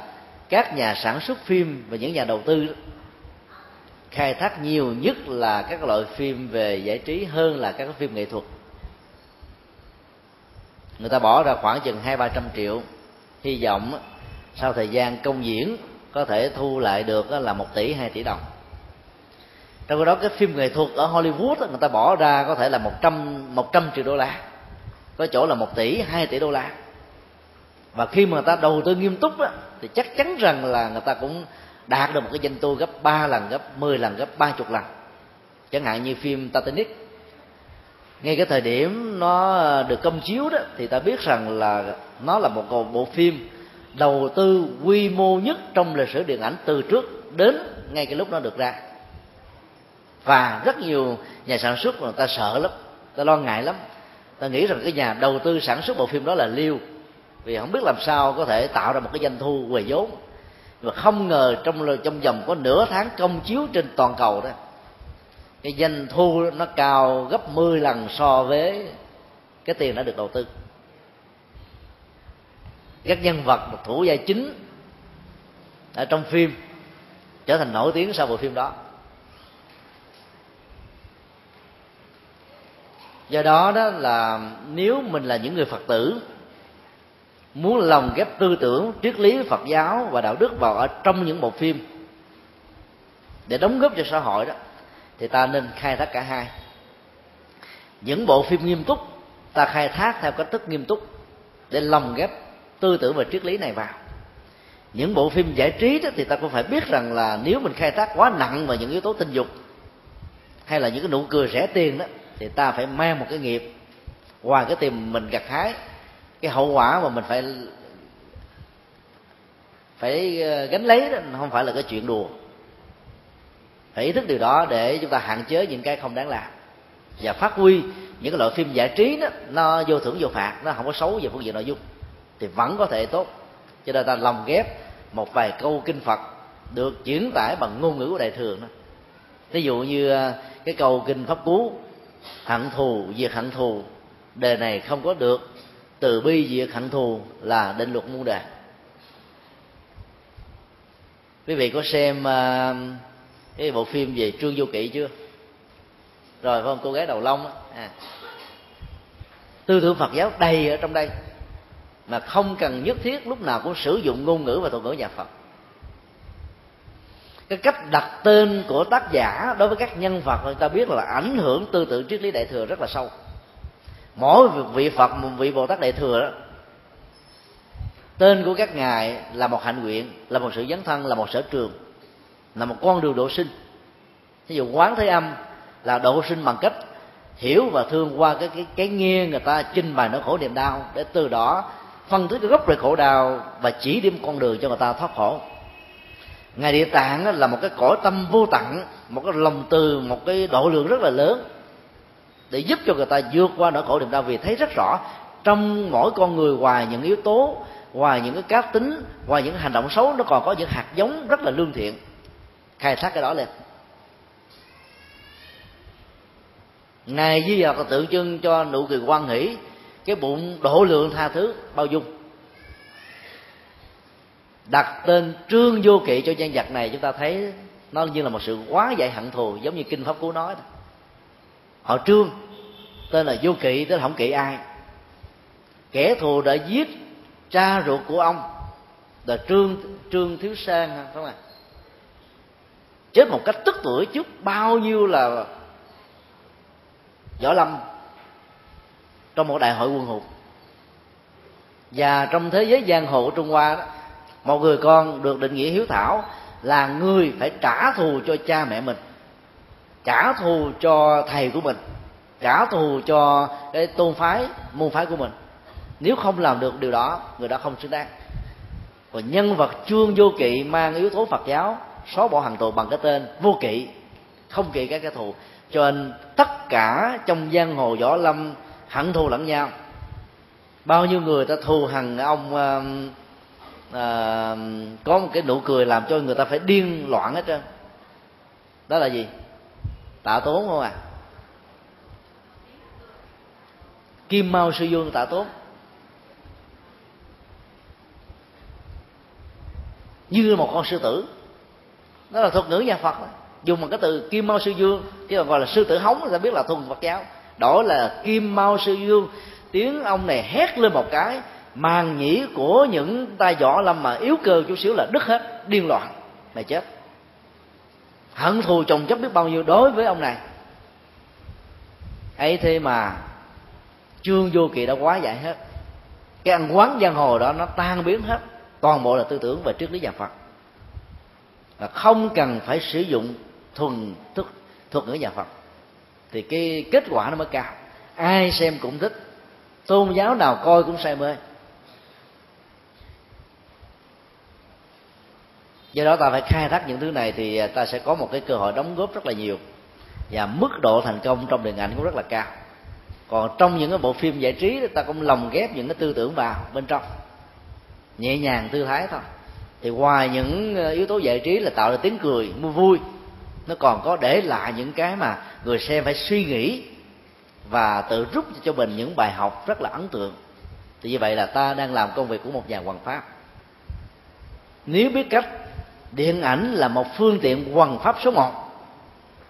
các nhà sản xuất phim và những nhà đầu tư khai thác nhiều nhất là các loại phim về giải trí hơn là các phim nghệ thuật. Người ta bỏ ra khoảng chừng hai, ba trăm triệu. Hy vọng sau thời gian công diễn có thể thu lại được là một tỷ, hai tỷ đồng. Trong khi đó, cái phim nghệ thuật ở Hollywood người ta bỏ ra có thể là một trăm một trăm triệu đô la. Có chỗ là một tỷ, hai tỷ đô la. Và khi mà người ta đầu tư nghiêm túc thì chắc chắn rằng là người ta cũng đạt được một cái doanh thu gấp 3 lần, gấp 10 lần, gấp ba chục lần. Chẳng hạn như phim Titanic. Ngay cái thời điểm nó được công chiếu đó, thì ta biết rằng là nó là một bộ phim đầu tư quy mô nhất trong lịch sử điện ảnh từ trước đến ngay cái lúc nó được ra. Và rất nhiều nhà sản xuất người ta sợ lắm ta lo ngại lắm. Ta nghĩ rằng cái nhà đầu tư sản xuất bộ phim đó là liêu vì không biết làm sao có thể tạo ra một cái doanh thu về vốn. Mà không ngờ trong trong vòng có nửa tháng công chiếu trên toàn cầu đó, cái doanh thu nó cao gấp 10 lần so với cái tiền đã được đầu tư. Các nhân vật một thủ vai chính ở trong phim trở thành nổi tiếng sau bộ phim đó. Do đó đó là nếu mình là những người phật tử muốn lồng ghép tư tưởng, triết lý, phật giáo và đạo đức vào ở trong những bộ phim để đóng góp cho xã hội đó, thì ta nên khai thác cả hai. Những bộ phim nghiêm túc, ta khai thác theo cách thức nghiêm túc để lồng ghép tư tưởng và triết lý này vào. Những bộ phim giải trí đó thì ta cũng phải biết rằng là nếu mình khai thác quá nặng vào những yếu tố tình dục hay là những cái nụ cười rẻ tiền đó, thì ta phải mang một cái nghiệp ngoài cái tiền mình gặt hái cái hậu quả mà mình phải phải ờ, gánh lấy đó, không phải là cái chuyện đùa. Phải ý thức điều đó để chúng ta hạn chế những cái không đáng làm. Và phát huy những cái loại phim giải trí đó, nó vô thưởng vô phạt, nó không có xấu về phương diện nội dung, thì vẫn có thể tốt. Cho nên ta lồng ghép một vài câu kinh phật được chuyển tải bằng ngôn ngữ của đại thừa đó ví dụ như ờ, cái câu kinh pháp cú, hận thù, diệt hận thù, đề này không có được từ bi diệt hận thù là định luật muôn đề quý vị có xem uh, cái bộ phim về trương vô kỵ chưa? Rồi phải không? Cô gái đầu lông à. tư tưởng phật giáo đầy ở trong đây mà không cần nhất thiết lúc nào cũng sử dụng ngôn ngữ và thuật ngữ nhà phật. Cái cách đặt tên của tác giả đối với các nhân vật người ta biết là ảnh hưởng tư tưởng triết lý đại thừa rất là sâu mỗi vị phật, một vị bồ tát đại thừa đó, tên của các ngài là một hạnh nguyện, là một sự dấn thân, là một sở trường, là một con đường độ sinh. Ví dụ quán thế âm là độ sinh bằng cách hiểu và thương qua cái cái cái nghe người ta trình bày nỗi khổ niềm đau, để từ đó phân tích cái gốc rễ khổ đau và chỉ điểm con đường cho người ta thoát khổ. Ngài địa tạng là một cái cõi tâm vô tận, một cái lòng từ, một cái độ lượng rất là lớn để giúp cho người ta vượt qua nỗi khổ niềm đau vì thấy rất rõ trong mỗi con người ngoài những yếu tố, ngoài những cái cá tính, ngoài những hành động xấu, nó còn có những hạt giống rất là lương thiện. Khai thác cái đó lên. Ngài di là tượng trưng cho nụ cười quan hỷ, cái bụng độ lượng tha thứ, bao dung. Đặt tên trương vô kỵ cho nhân vật này, chúng ta thấy nó như là một sự quá dạy hận thù, giống như kinh pháp cú nói họ trương, tên là vô kỵ, tức là không kỵ ai. Kẻ thù đã giết cha ruột của ông, là trương trương thiếu sang, phải không ạ? Chết một cách tức tuổi trước bao nhiêu là võ lâm trong một đại hội quân hùng. Và trong thế giới giang hồ của trung hoa đó, một người con được định nghĩa hiếu thảo là người phải trả thù cho cha mẹ mình trả thù cho thầy của mình trả thù cho cái tôn phái môn phái của mình. Nếu không làm được điều đó người đó không xứng đáng. Còn nhân vật chương vô kỵ mang yếu tố phật giáo xóa bỏ hàng tù bằng cái tên vô kỵ không kỵ các cái thù. Cho nên tất cả trong giang hồ võ lâm hận thù lẫn nhau. Bao nhiêu người ta thù hằng ông uh, uh, có một cái nụ cười làm cho người ta phải điên loạn hết trơn. Đó là gì? Tạ tốn không à? Kim mao sư dương tạ tốn. Như một con sư tử. Đó là thuật ngữ nhà phật đó. dùng một cái từ kim mao sư dương chứ còn gọi là sư tử hống ta biết là thuần phật giáo. Đổi là kim mao sư dương tiếng ông này hét lên một cái màn nhĩ của những tay võ lâm mà yếu cơ chút xíu là đứt hết, điên loạn mày chết hận thù chồng chất biết bao nhiêu đối với ông này. Ấy thế mà, chương vô kỳ đã quá dạy hết. Cái ăn quán giang hồ đó nó tan biến hết. Toàn bộ là tư tưởng về triết lý nhà phật. Là không cần phải sử dụng thuần thức thuật ngữ nhà phật. Thì cái kết quả nó mới cao. Ai xem cũng thích. Tôn giáo nào coi cũng say mê. Do đó ta phải khai thác những thứ này thì à, ta sẽ có một cái cơ hội đóng góp rất là nhiều. Và mức độ thành công trong điện ảnh cũng rất là cao. Còn trong những cái bộ phim giải trí ta cũng lồng ghép những cái tư tưởng vào bên trong. Nhẹ nhàng tư thái thôi. Thì ngoài những à, yếu tố giải trí là tạo ra tiếng cười, mua vui, nó còn có để lại những cái mà người xem phải suy nghĩ và tự rút cho mình những bài học rất là ấn tượng. Thì như vậy là ta đang làm công việc của một nhà hoàng pháp. Nếu biết cách điện ảnh là một phương tiện quần pháp số một.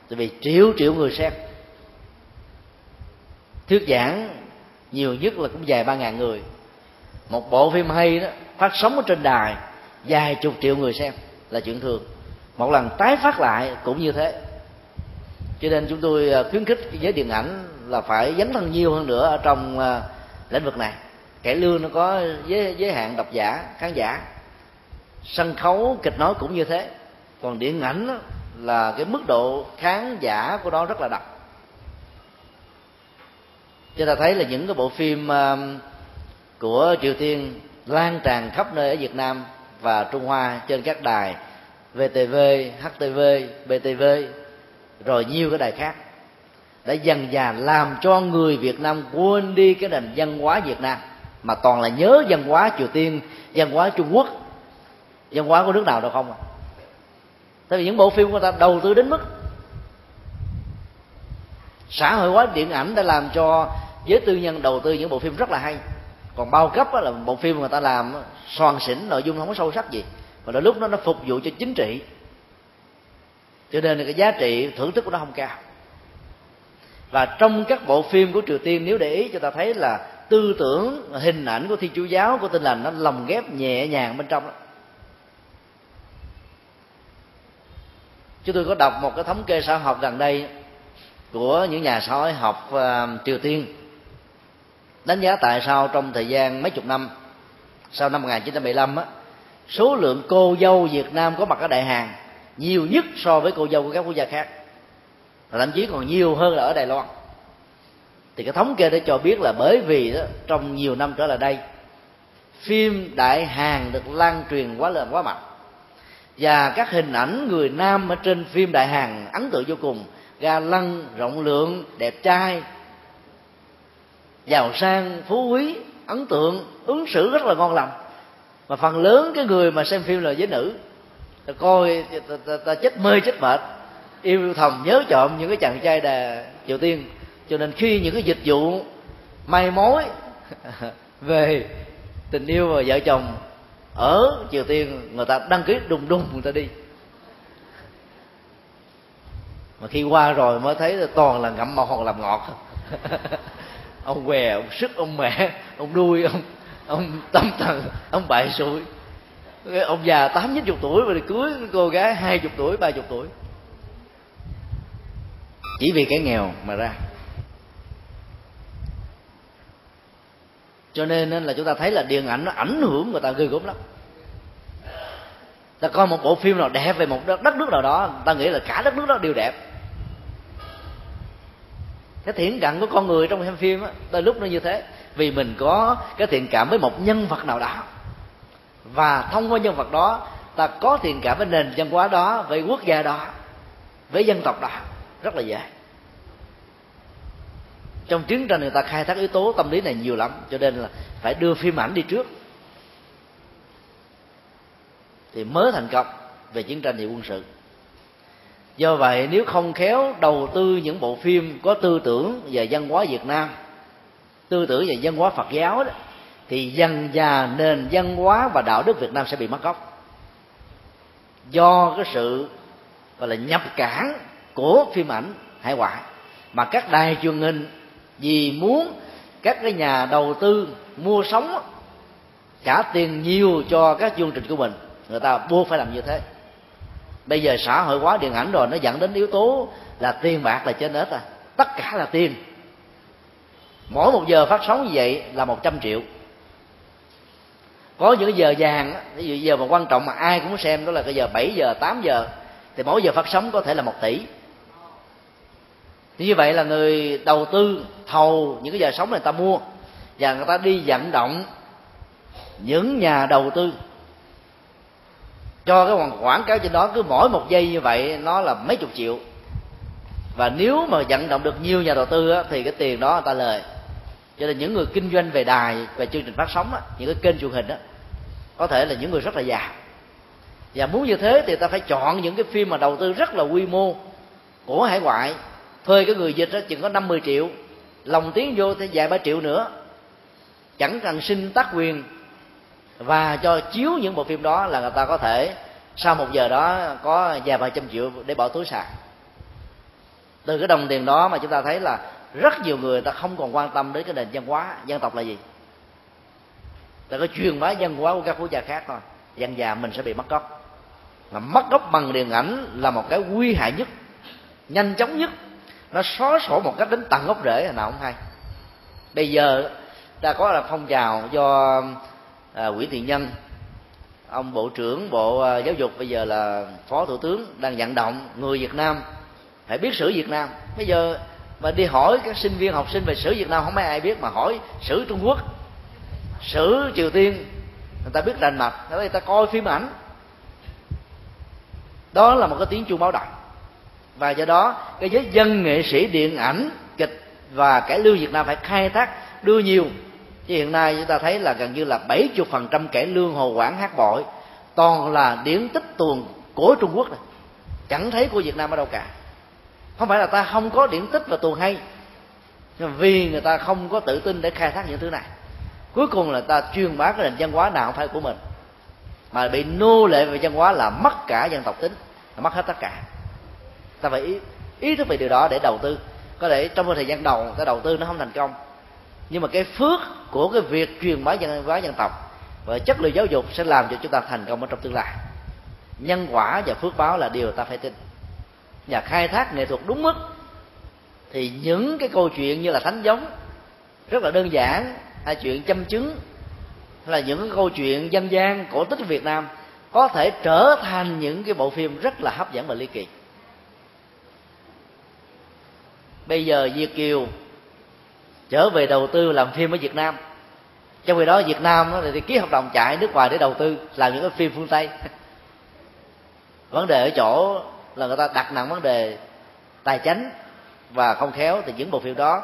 Tại vì triệu triệu người xem. Thuyết giảng nhiều nhất là cũng dài ba ngàn người. Một bộ phim hay đó phát sóng ở trên đài vài chục triệu người xem là chuyện thường. Một lần tái phát lại cũng như thế. Cho nên chúng tôi ờ, khuyến khích giới điện ảnh là phải dấn thân nhiều hơn nữa ở trong ờ, lĩnh vực này. Cải lương nó có giới, giới hạn độc giả khán giả sân khấu, kịch nói cũng như thế còn điện ảnh là cái mức độ khán giả của nó rất là đặc. chúng ta thấy là những cái bộ phim um, của triều tiên lan tràn khắp nơi ở việt nam và trung hoa trên các đài vtv htv btv rồi nhiều cái đài khác, đã dần dà làm cho người việt nam quên đi cái nền văn hóa việt nam, mà toàn là nhớ văn hóa triều tiên, văn hóa trung quốc văn hóa của nước nào đâu không à tại vì những bộ phim của ta đầu tư đến mức xã hội hóa điện ảnh đã làm cho giới tư nhân đầu tư những bộ phim rất là hay. Còn bao cấp là bộ phim người ta làm soàn xỉn, nội dung không có sâu sắc gì. Và đôi lúc nó nó phục vụ cho chính trị. Cho nên là cái giá trị thưởng thức của nó không cao. Và trong các bộ phim của triều tiên, nếu để ý cho ta thấy là tư tưởng, hình ảnh của thiên chúa giáo, của tin lành, nó lồng ghép nhẹ nhàng bên trong đó. Chúng tôi có đọc một cái thống kê xã học gần đây của những nhà xã hội học uh, triều tiên. Đánh giá tại sao trong thời gian mấy chục năm sau năm 1975 á số lượng cô dâu Việt Nam có mặt ở Đại Hàn nhiều nhất so với cô dâu của các quốc gia khác và thậm chí còn nhiều hơn là ở Đài Loan. Thì cái thống kê đã cho biết là bởi vì đó, trong nhiều năm trở lại đây phim Đại Hàn được lan truyền quá lớn quá mạnh và các hình ảnh người nam ở trên phim Đại Hàn ấn tượng vô cùng. Ga lăng rộng lượng đẹp trai giàu sang phú quý ấn tượng ứng xử rất là ngon lành. Mà phần lớn cái người mà xem phim là giới nữ. Ta coi ta, ta, ta chết mê chết mệt. Yêu thầm nhớ trộm những cái chàng trai đà triều tiên. Cho nên khi những cái dịch vụ may mối về tình yêu và vợ chồng ở triều tiên, người ta đăng ký đùng đùng người ta đi. Mà khi qua rồi mới thấy là toàn là ngậm màu hoặc làm ngọt. Ông què, ông sức, ông mẹ, ông đuôi ông ông tâm thần, ông bại sụi. Ông già tám chín chục tuổi mà cưới cô gái hai chục tuổi, ba chục tuổi. Chỉ vì cái nghèo mà ra. Cho nên là chúng ta thấy là điện ảnh nó ảnh hưởng người ta ghê gớm lắm. Ta coi một bộ phim nào đẹp về một đất, nước nào đó ta nghĩ là cả đất nước đó đều đẹp. Cái thiện cảm của con người trong xem phim á đôi lúc nó như thế. Vì mình có cái thiện cảm với một nhân vật nào đó. Và thông qua nhân vật đó ta có thiện cảm với nền văn hóa đó với quốc gia đó với dân tộc đó. Rất là dễ trong chiến tranh người ta khai thác yếu tố, tâm lý này nhiều lắm, cho nên là phải đưa phim ảnh đi trước. Thì mới thành công về chiến tranh thì quân sự. Do vậy, nếu không khéo đầu tư những bộ phim có tư tưởng về văn hóa việt nam, tư tưởng về văn hóa phật giáo đó, thì dần già nền văn hóa và đạo đức việt nam sẽ bị mất gốc. Do cái sự, gọi là nhập cản của phim ảnh hải ngoại, mà các đài truyền hình vì muốn các cái nhà đầu tư mua sóng trả tiền nhiều cho các chương trình của mình, người ta buộc phải làm như thế. Bây giờ xã hội hóa điện ảnh rồi, nó dẫn đến yếu tố là tiền bạc là trên hết à. Tất cả là tiền. Mỗi một giờ phát sóng như vậy là một trăm triệu. Có những giờ vàng ví dụ giờ mà quan trọng mà ai cũng xem, đó là cái giờ 7 giờ 8 giờ, thì mỗi giờ phát sóng có thể là một tỷ như vậy là người đầu tư thầu những cái giờ sống này người ta mua và người ta đi vận động những nhà đầu tư. Cho cái quảng cáo trên đó cứ mỗi một giây như vậy nó là mấy chục triệu. Và nếu mà vận động được nhiều nhà đầu tư á, thì cái tiền đó người ta lời. Cho nên những người kinh doanh về đài về chương trình phát sóng á, những cái kênh truyền hình á, có thể là những người rất là già. Và muốn như thế thì ta phải chọn những cái phim mà đầu tư rất là quy mô của hải ngoại thuê cái người dịch đó chừng có 50 triệu, lòng tiếng vô thì vài ba triệu nữa. Chẳng cần xin tác quyền và cho chiếu những bộ phim đó là người ta có thể, sau một giờ đó có vài ba trăm triệu để bỏ túi sạc từ cái đồng tiền đó mà chúng ta thấy là rất nhiều người ta không còn quan tâm đến cái nền văn hóa, dân tộc là gì. Ta có truyền bá văn hóa của các quốc gia khác thôi. Dân già mình sẽ bị mất gốc. Mà mất gốc bằng điện ảnh là một cái nguy hại nhất, nhanh chóng nhất nó xóa sổ một cách đến tận gốc rễ là nào không hay. Bây giờ ta có là phong trào do à, quỹ thiện nhân ông bộ trưởng bộ à, giáo dục bây giờ là phó thủ tướng đang vận động người việt nam phải biết sử việt nam. Bây giờ mà đi hỏi các sinh viên học sinh về sử việt nam không mấy ai biết mà hỏi sử trung quốc sử triều tiên người ta biết rành mạch người ta coi phim ảnh. Đó là một cái tiếng chuông báo động và do đó, cái giới dân nghệ sĩ điện ảnh kịch và cải lương việt nam phải khai thác đưa nhiều. Chứ hiện nay chúng ta thấy là gần như là 70% phần trăm cải lương hồ quảng hát bội toàn là điển tích tuồng của trung quốc này. Chẳng thấy của việt nam ở đâu cả. Không phải là ta không có điển tích và tuồng hay, nhưng vì người ta không có tự tin để khai thác những thứ này. Cuối cùng là ta truyền bá cái nền văn hóa nào không phải của mình. Mà bị nô lệ về văn hóa là mất cả dân tộc tính, là mất hết tất cả ta phải ý, ý thức về điều đó để đầu tư. Có thể trong một thời gian đầu ta đầu tư nó không thành công. Nhưng mà cái phước của cái việc truyền bá văn hóa dân tộc và chất lượng giáo dục sẽ làm cho chúng ta thành công ở trong tương lai. Nhân quả và phước báo là điều ta phải tin. Và khai thác nghệ thuật đúng mức thì những cái câu chuyện như là thánh giống rất là đơn giản hay chuyện châm chứng hay là những cái câu chuyện dân gian cổ tích Việt Nam có thể trở thành những cái bộ phim rất là hấp dẫn và ly kỳ bây giờ Việt Kiều trở về đầu tư làm phim ở Việt Nam. Trong khi đó Việt Nam thì ký hợp đồng chạy nước ngoài để đầu tư, làm những cái phim phương Tây. Vấn đề ở chỗ là người ta đặt nặng vấn đề tài chính và không khéo thì những bộ phim đó,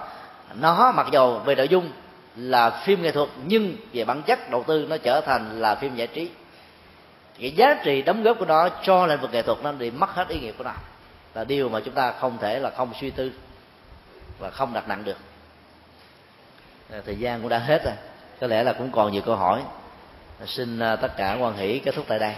nó mặc dầu về nội dung là phim nghệ thuật nhưng về bản chất đầu tư nó trở thành là phim giải trí. Cái giá trị đóng góp của nó cho lĩnh vực nghệ thuật nó bị mất hết ý nghĩa của nó. Là điều mà chúng ta không thể là không suy tư và không đặt nặng được. À, thời gian cũng đã hết rồi. Có lẽ là cũng còn nhiều câu hỏi. Xin à, tất cả quan hỷ kết thúc tại đây.